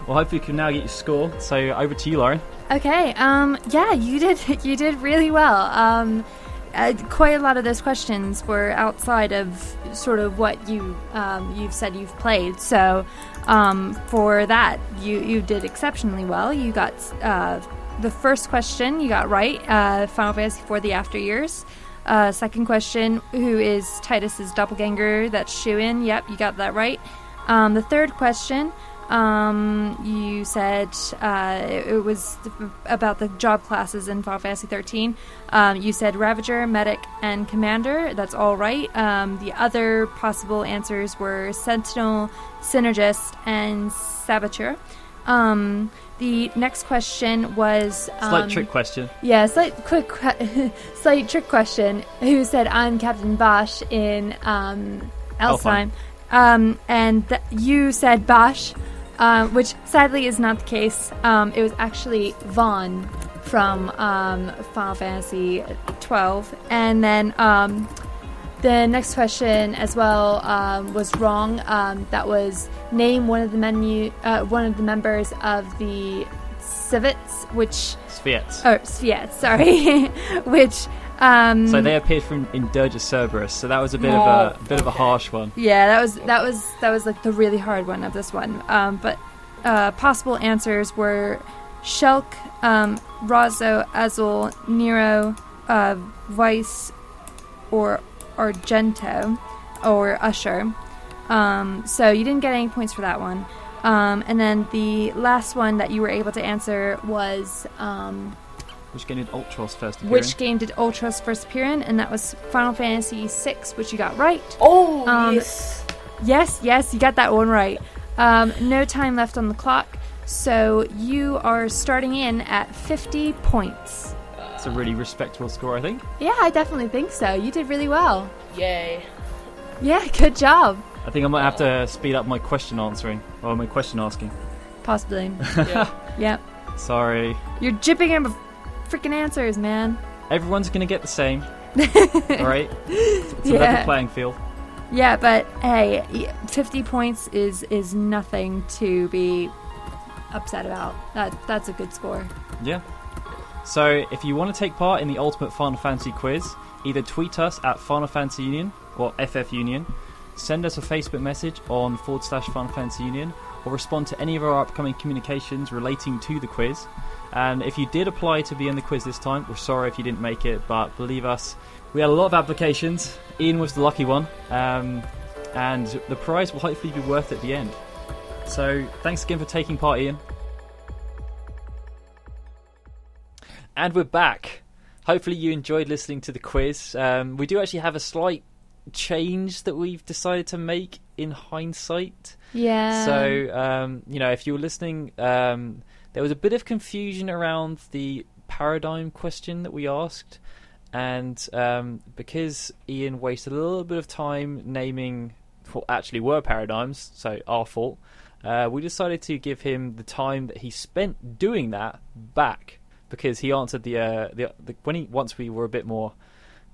Well, hopefully you can now get your score. So over to you, Lauren. Okay. Um. Yeah, you did. You did really well. Um. Uh, quite a lot of those questions were outside of sort of what you um, you've said you've played. So um, for that, you you did exceptionally well. You got uh, the first question you got right. Uh, Final Fantasy for The After Years. Uh, second question: Who is Tidus's doppelganger? That's Shuyin. Yep, you got that right. Um, the third question: um, you said uh, it, it was about the job classes in Final Fantasy 13. Um, you said Ravager, Medic, and Commander. That's all right. Um, the other possible answers were Sentinel, Synergist, and Saboteur. Um, the next question was Slight um, trick question. yeah, slight quick, slight trick question. Who said I'm Captain Bosch in um. Alfheim? Um, and th- you said Bosch, um, which sadly is not the case. Um, it was actually Vaan from um, Final Fantasy twelve, and then um, the next question as well um, was wrong. Um, that was name one of the menu, uh, one of the members of the Tsviets, which Tsviets. or Tsviet, sorry, which um, So they appeared from in Dirge Cerberus, so that was a bit of a, a bit of a harsh one. yeah, that was that was that was like the really hard one of this one. Um, but uh, possible answers were Shelke, um, Rosso, Azul, Nero, uh, Weiss, or Argento, or Usher. Um, so you didn't get any points for that one. Um, and then the last one that you were able to answer was um, Which game did Ultros first appear in? which in? game did Ultros first appear in? And that was Final Fantasy VI, which you got right. Oh Um, yes. Yes, yes, you got that one right. Um, no time left on the clock, so you are starting in at 50 points. It's a really respectable score, I think. Yeah, I definitely think so. You did really well. Yay. Yeah, good job. I think I might have to speed up my question answering, or my question asking. Possibly. Yeah. yep. Sorry. You're jipping him of freaking answers, man. Everyone's gonna get the same. Alright? It's, it's a Yeah. level playing field. Yeah, but hey, 50 points is is nothing to be upset about. That that's a good score. Yeah. So if you want to take part in the Ultimate Final Fantasy quiz, either tweet us at Final Fantasy Union or FF Union, send us a Facebook message on forward slash Final Fantasy Union, or respond to any of our upcoming communications relating to the quiz. And if you did apply to be in the quiz this time, we're sorry if you didn't make it, but believe us, we had a lot of applications. Ian was the lucky one, um, and the prize will hopefully be worth it at the end. So thanks again for taking part, Ian. And we're back. Hopefully, you enjoyed listening to the quiz. Um, we do actually have a slight change that we've decided to make in hindsight. Yeah. So, um, you know, if you were listening, um, there was a bit of confusion around the paradigm question that we asked. And um, because Ian wasted a little bit of time naming what actually were paradigms, so our fault, uh, we decided to give him the time that he spent doing that back because he answered the, uh, the, the when he once we were a bit more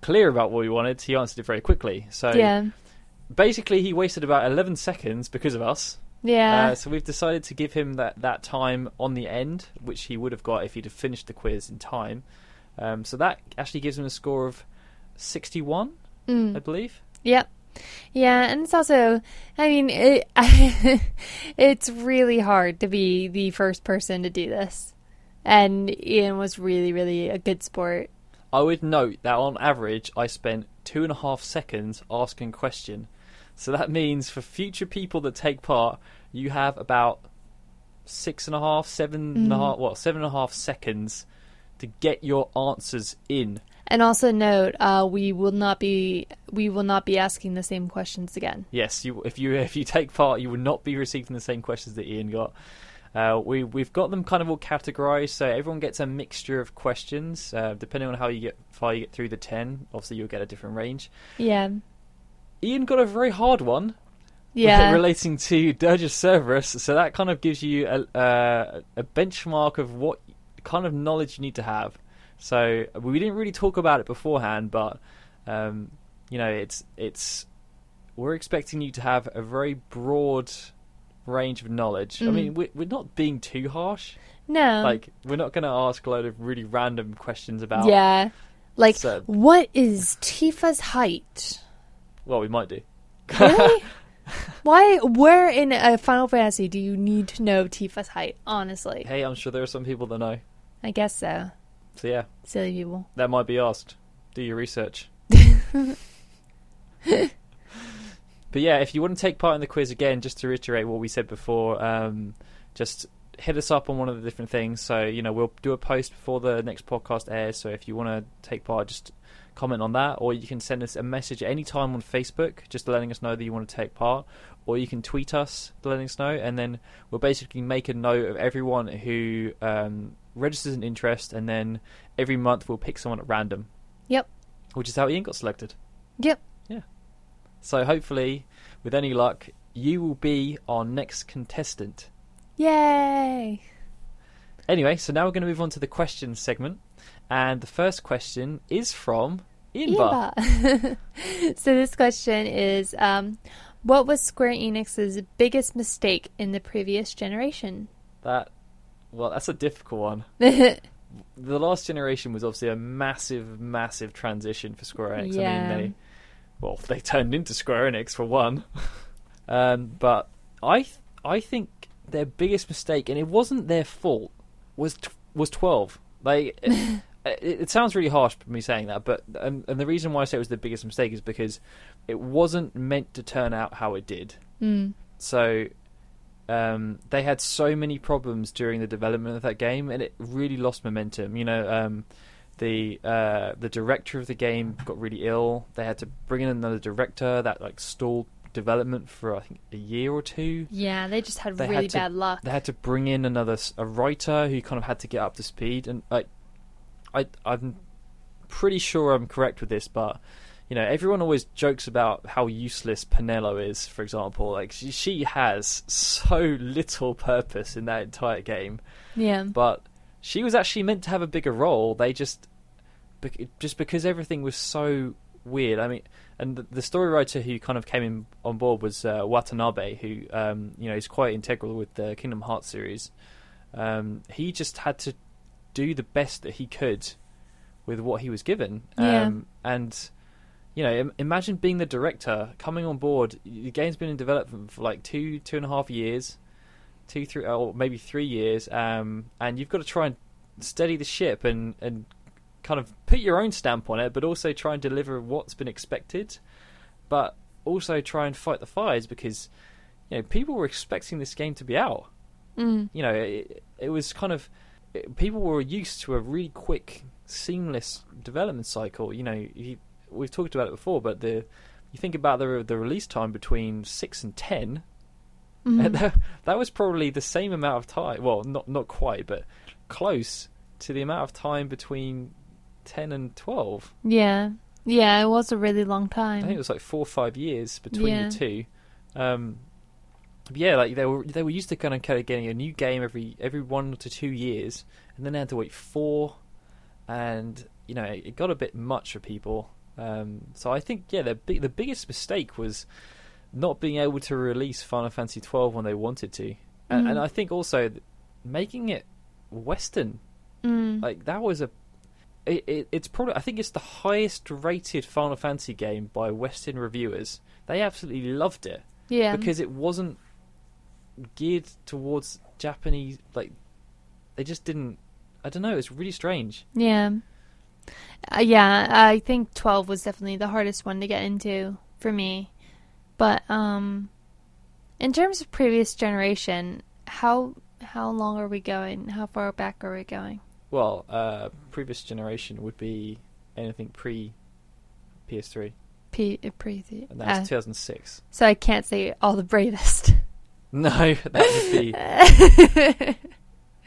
clear about what we wanted, he answered it very quickly. So yeah. basically, he wasted about 11 seconds because of us. Yeah. Uh, so we've decided to give him that, that time on the end, which he would have got if he'd have finished the quiz in time. Um, so that actually gives him a score of 61, Mm. I believe. Yep. Yeah, and it's also, I mean, it, it's really hard to be the first person to do this. And Ian was really, really a good sport. I would note that on average, I spent two and a half seconds asking a question. So that means for future people that take part, you have about six and a half, seven and a Mhm. half, what, seven and a half seconds to get your answers in. And also note, uh, we will not be we will not be asking the same questions again. Yes, you, if you if you take part, you will not be receiving the same questions that Ian got. Uh, we we've got them kind of all categorized, so everyone gets a mixture of questions uh, depending on how you get far you get through the ten. Obviously, you'll get a different range. Yeah. Ian got a very hard one Yeah. relating to Dirge of Cerberus, so that kind of gives you a, uh, a benchmark of what kind of knowledge you need to have. So we didn't really talk about it beforehand, but um, you know, it's it's we're expecting you to have a very broad range of knowledge. I Mm. mean, we're, we're not being too harsh. no. like, we're not going to ask a load of really random questions about. yeah. Like, So- what is Tifa's height? Well, we might do. Really? Why? Where in a Final Fantasy do you need to know Tifa's height? Honestly. Hey, I'm sure there are some people that know. I guess so. So yeah, Silly people. that might be asked. Do your research. but yeah, if you want to take part in the quiz again, just to reiterate what we said before, um, just hit us up on one of the different things. So you know we'll do a post before the next podcast airs. So if you want to take part, just comment on that, or you can send us a message at any time on Facebook, just letting us know that you want to take part, or you can tweet us letting us know, and then we'll basically make a note of everyone who um, registers an interest, and then every month we'll pick someone at random. Yep. Which is how Ian got selected. Yep. Yeah. So hopefully, with any luck, you will be our next contestant. Yay! Anyway, so now we're going to move on to the questions segment, and the first question is from Inba. Eva. so this question is um, what was Square Enix's biggest mistake in the previous generation? That, well, that's a difficult one. the last generation was obviously a massive, massive transition for Square Enix. I Yeah. mean, they, well, they turned into Square Enix for one. um, but I, th- I think their biggest mistake, and it wasn't their fault, was t- was twelve. Like, it, it sounds really harsh for me saying that, but and, and the reason why I say it was the biggest mistake is because it wasn't meant to turn out how it did. mm. So um, they had so many problems during the development of that game, and it really lost momentum. You know, um, the uh, the director of the game got really ill. They had to bring in another director that like stalled development for I think a year or two. Yeah, they just had They had really to- bad luck. They had to bring in another a writer who kind of had to get up to speed. And I, I I'm pretty sure I'm correct with this, but you know, everyone always jokes about how useless Penelo is. For example, like she, she has so little purpose in that entire game, Yeah. but she was actually meant to have a bigger role. They just, just because everything was so weird. I mean, and the, the story writer who kind of came in on board was uh, Watanabe, who um, you know is quite integral with the Kingdom Hearts series. Um, he just had to do the best that he could with what he was given, Yeah. um, and you know, imagine being the director coming on board. The game's been in development for like two, two and a half years, two, three, or maybe three years, um, and you've got to try and steady the ship and and kind of put your own stamp on it, but also try and deliver what's been expected, but also try and fight the fires because you know people were expecting this game to be out. Mm. You know, it, it was kind of it, people were used to a really quick, seamless development cycle. You know, you, we've talked about it before, but the you think about the the release time between six and 10 Mhm. that, that was probably the same amount of time. Well, not not quite, but close to the amount of time between ten and twelve. Yeah. Yeah, it was a really long time. I think it was like four or five years between Yeah. the two. Um, yeah, like they were they were used to kind of, kind of getting a new game every every one to two years, and then they had to wait four, and you know it got a bit much for people. Um, so I think yeah, the big, the biggest mistake was not being able to release Final Fantasy twelve when they wanted to, and, Mhm. and I think also making it Western Mm. like that was a it, it, it's probably I think it's the highest rated Final Fantasy game by Western reviewers. They absolutely loved it yeah. because it wasn't geared towards Japanese like they just didn't I don't know, it's really strange. Yeah. Uh, yeah, I think 12 was definitely the hardest one to get into for me. But um in terms of previous generation, how how long are we going? How far back are we going? Well, uh previous generation would be anything pre PS3 P- uh, pre and that's uh, 2006. So I can't say all the bravest. No, that would be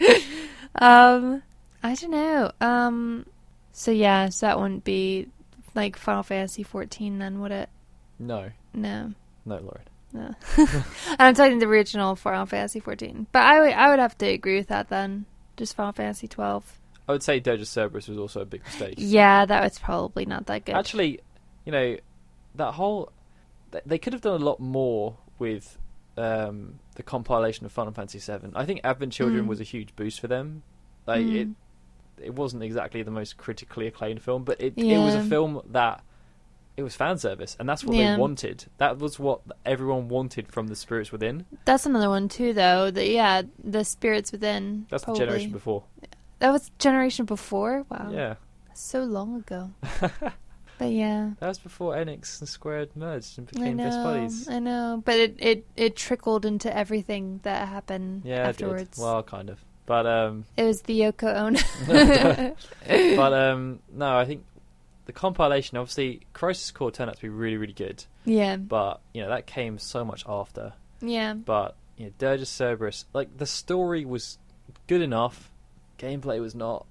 um I don't know. Um so yeah, so that wouldn't be like Final Fantasy 14 then, would it? no, No. no, Lord. No. I'm talking the original Final Fantasy 14. But I would I would have to agree with that then. Just Final Fantasy 12. I would say Dirge of Cerberus was also a big mistake. Yeah, that was probably not that good. Actually, you know, that whole th- they could have done a lot more with um, the compilation of Final Fantasy VII. I think Advent Children Mm. was a huge boost for them. Like it, Mm. it wasn't exactly the most critically acclaimed film, but it it was a film that it was fan service, and that's what Yeah. they wanted. That was what everyone wanted from the Spirits Within. That's another one too though. The yeah, the spirits within. That's probably. the generation before. That was generation before. Wow, Yeah, so long ago. but yeah, that was before Enix and Square merged and became best know, buddies. I know. But it, it it trickled into everything that happened Yeah, afterwards. Well, kind of. But um, It was the Yoko Ono. but um, no, I think the compilation. Obviously, Crisis Core turned out to be really, really good. yeah, But you know that came so much after. yeah, But you know, Dirge of Cerberus, like the story was good enough, gameplay was not.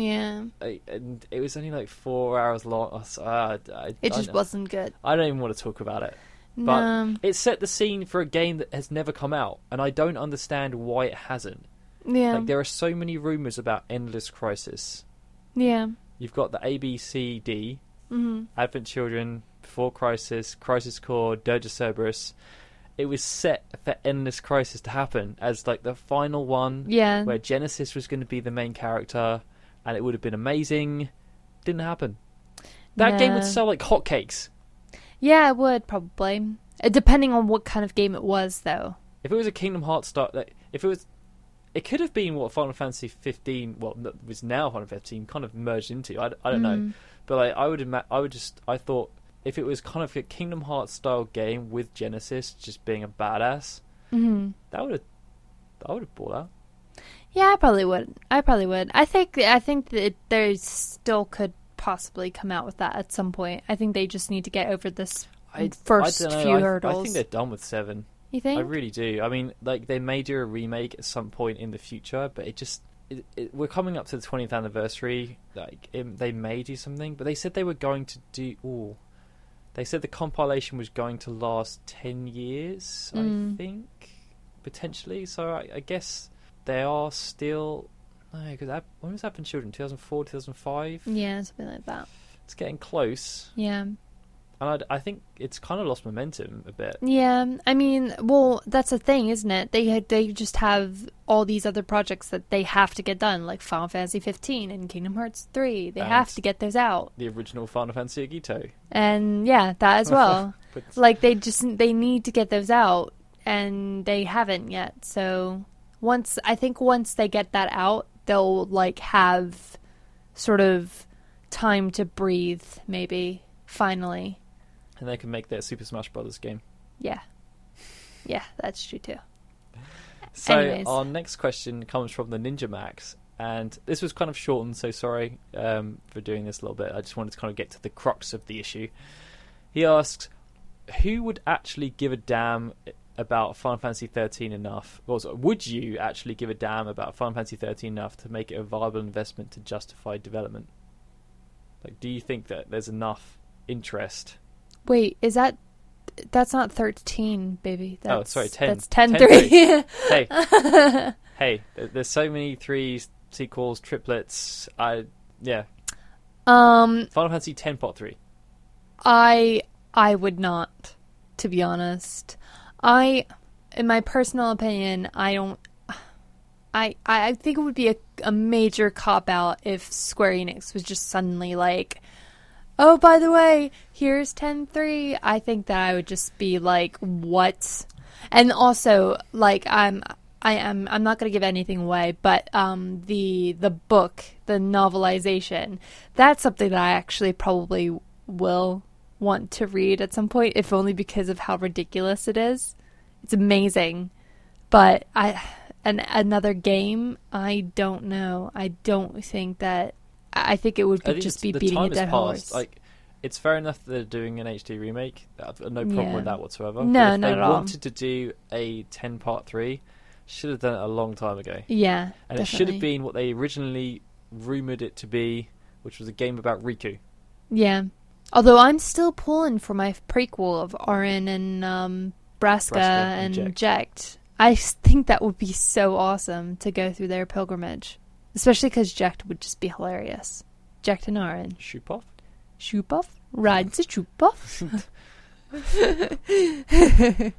Yeah. I- And it was only like four hours long. So I, I, It just wasn't good. I don't even want to talk about it. But no, it set the scene for a game that has never come out, and I don't understand why it hasn't. yeah, Like there are so many rumors about Endless Crisis. yeah. You've got the A B C D, hmm Advent Children, Before Crisis, Crisis Core, Dirge of Cerberus. It was set for Endless Crisis to happen as like the final one, Yeah, where Genesis was going to be the main character, and it would have been amazing. Didn't happen. That game would sell like hotcakes. yeah. It would probably, Uh, depending on what kind of game it was, though. If it was a Kingdom Hearts start, like, if it was, it could have been what Final Fantasy 15, well, no, was now Final Fantasy 15, kind of merged into. I, I don't know, Mm. but like, I would, ima- I would just, I thought if it was kind of a Kingdom Hearts style game with Genesis just being a badass, hmm that would have, I would have bought that. Yeah, I probably would. I probably would. I think. I think that there still could possibly come out with that at some point. I think they just need to get over this I, first I few I, hurdles. I think they're done with seven. you think? I really do. I mean, like they may do a remake at some point in the future, but it just it, it, we're coming up to the 20th anniversary. Like it, they may do something, but they said they were going to do. Ooh, they said the compilation was going to last 10 years. I Mm. think potentially. So I, I guess they are still. No, because when was Advent Children? 2004, 2005. yeah, something like that. It's getting close, Yeah. and I, I think it's kind of lost momentum a bit. Yeah, I mean, well, that's the thing, isn't it? They had, they just have all these other projects that they have to get done, like Final Fantasy 15 and Kingdom Hearts 3. They And- have to get those out, The original Final Fantasy Agito. and yeah, that as well. Like they just they need to get those out, and they haven't yet. So once I think once they get that out, they'll like have sort of time to breathe, maybe finally. and they can make their Super Smash Brothers game. Yeah, yeah, that's true too. So Anyways. our next question comes from the Ninja Max, and this was kind of shortened, so sorry um, for doing this a little bit. I just wanted to kind of get to the crux of the issue. He asks, "Who would actually give a damn about Final Fantasy 13 enough? Or would you actually give a damn about Final Fantasy 13 enough to make it a viable investment to justify development? Like, do you think that there's enough interest?" Wait, is that that's not 13, baby. Oh, That's, sorry, 10. That's 10, 10 3. hey, hey, there's so many threes, sequels, triplets. I yeah, um Final Fantasy Ten Part Three. I I would not, to be honest. I, in my personal opinion, I don't. I I think it would be a, a major cop out if Square Enix was just suddenly like, oh, by the way, here's 10-3. I think that I would just be like, what? And also, like, I'm. I am. I'm not going to give anything away, but um, the the book, the novelization, that's something that I actually probably will want to read at some point, if only because of how ridiculous it is. It's amazing, but I and another game. I don't know. I don't think that. I think it would be, just be the beating a dead horse. Like, it's fair enough that they're doing an HD remake. I've no problem Yeah. with that whatsoever. No, but if not they wanted to do a ten part three, should have done it a long time ago. yeah, And it should have been what they originally rumored it to be, which was a game about Riku. Yeah. Although I'm still pulling for my prequel of Auron and um, Braska, Braska and and Jecht. I think that would be so awesome to go through their pilgrimage, especially because Jecht would just be hilarious. Jecht and Auron. Shoopuf? Shoopuf rides a Shoopuf.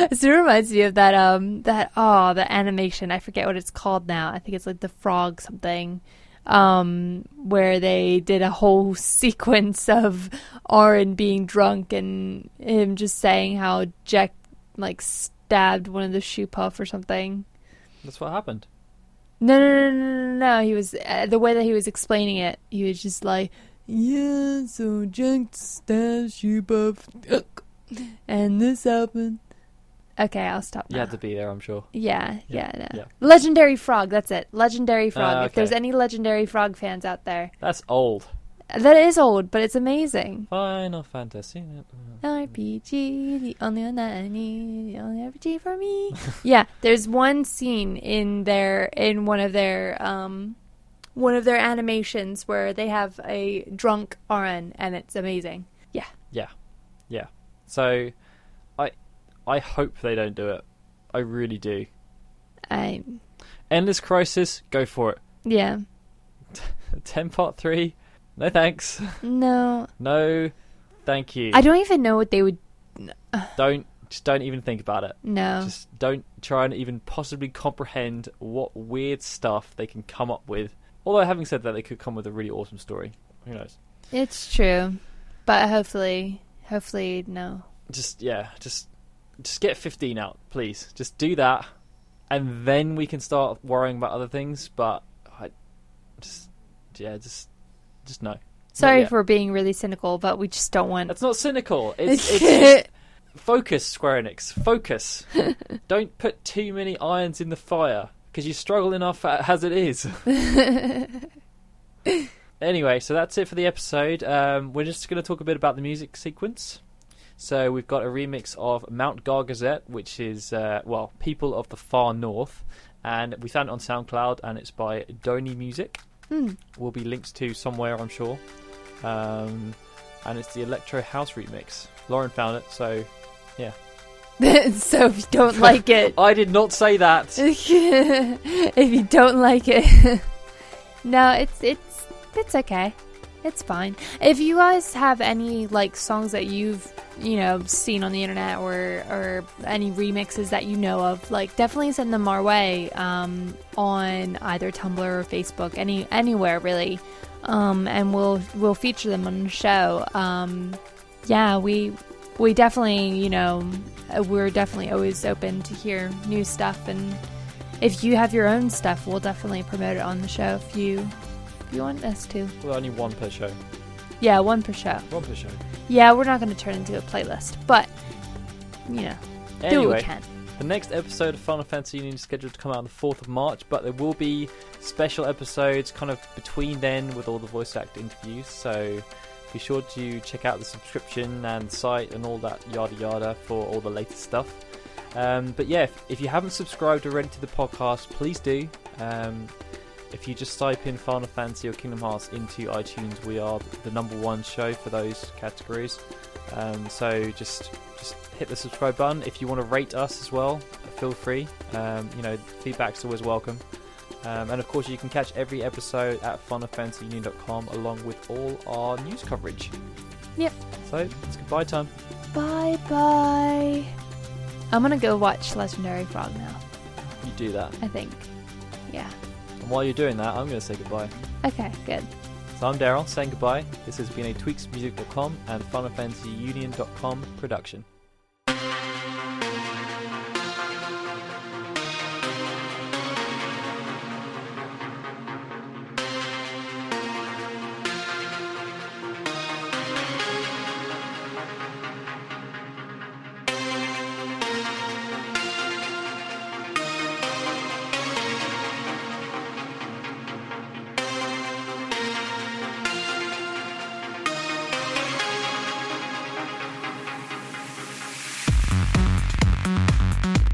it reminds me of that um that oh the animation I forget what it's called now I think it's like the frog something um where they did a whole sequence of Auron being drunk and him just saying how Jack like stabbed one of the shoopuf or something That's what happened. No, no, no, no, no, no. He was uh, the way that he was explaining it. He was just like, "Yeah, so Jack stabbed you both, and this happened." Okay, I'll stop. You now. had to be there, I'm sure. Yeah, Yeah, yeah, no. yeah. Legendary Frog. That's it. Legendary Frog. Ah, If there's any Legendary Frog fans out there, That's old. that is old, but it's amazing. Final Fantasy. RPG, the only one that I need, the only RPG for me. yeah, there's one scene in their in one of their um one of their animations where they have a drunk Auron and it's amazing. Yeah. Yeah. Yeah. So, I hope they don't do it. I really do. I Endless Crisis, go for it. yeah. Ten Part Three, no thanks. No. No, thank you. I don't even know what they would don't just don't even think about it. no. Just don't try and even possibly comprehend what weird stuff they can come up with. Although, having said that, they could come with a really awesome story. Who knows? It's true. But hopefully hopefully no. Just yeah, just just get 15 out, please. Just do that, and then we can start worrying about other things. But I just yeah, just just no. Sorry for being really cynical, but we just don't want That's not cynical. It's, it's focus, Square Enix. Focus. Don't put too many irons in the fire because you struggle enough as it is. anyway, so that's it for the episode. Um, we're just going to talk a bit about the music sequence. So we've got a remix of Mount Gagazet, which is uh, well, People of the Far North, and we found it on SoundCloud, and it's by Doni Music. Hmm. Will be linked to somewhere, I'm sure. Um, and it's the Electro House remix. Lauren found it, so yeah. so if you don't like it, I did not say that. if you don't like it, no, it's it's it's okay. It's fine. If you guys have any like songs that you've you know seen on the internet or or any remixes that you know of, like definitely send them our way um, on either Tumblr or Facebook, any anywhere really, um, and we'll we'll feature them on the show. Um, yeah, we we definitely you know we're definitely always open to hear new stuff and if you have your own stuff we'll definitely promote it on the show if you you want us to Well, only one per show. yeah one per show One per show. yeah we're not going to turn into a playlist but you know do what we can the next episode of Final Fantasy Union is scheduled to come out on the 4th of March, but there will be special episodes kind of between then with all the voice act interviews. So be sure to check out the subscription and site and all that yada yada for all the latest stuff. Um, but yeah, if, if you haven't subscribed already to the podcast, please do. Um, if you just type in Final Fantasy or Kingdom Hearts into iTunes, we are the number one show for those categories. Um, so just just hit the subscribe button. If you want to rate us as well, feel free. Um, you know, feedback's always welcome. Um, and of course, you can catch every episode at finalfantasyunion.com along with all our news coverage. Yep. So it's goodbye time. bye bye i'm gonna go watch legendary frog now You do that. i think yeah And while you're doing that, I'm going to say goodbye. okay good So I'm Daryl saying goodbye. This has been a tweaksmusic.com and finalfantasyunion.com production. you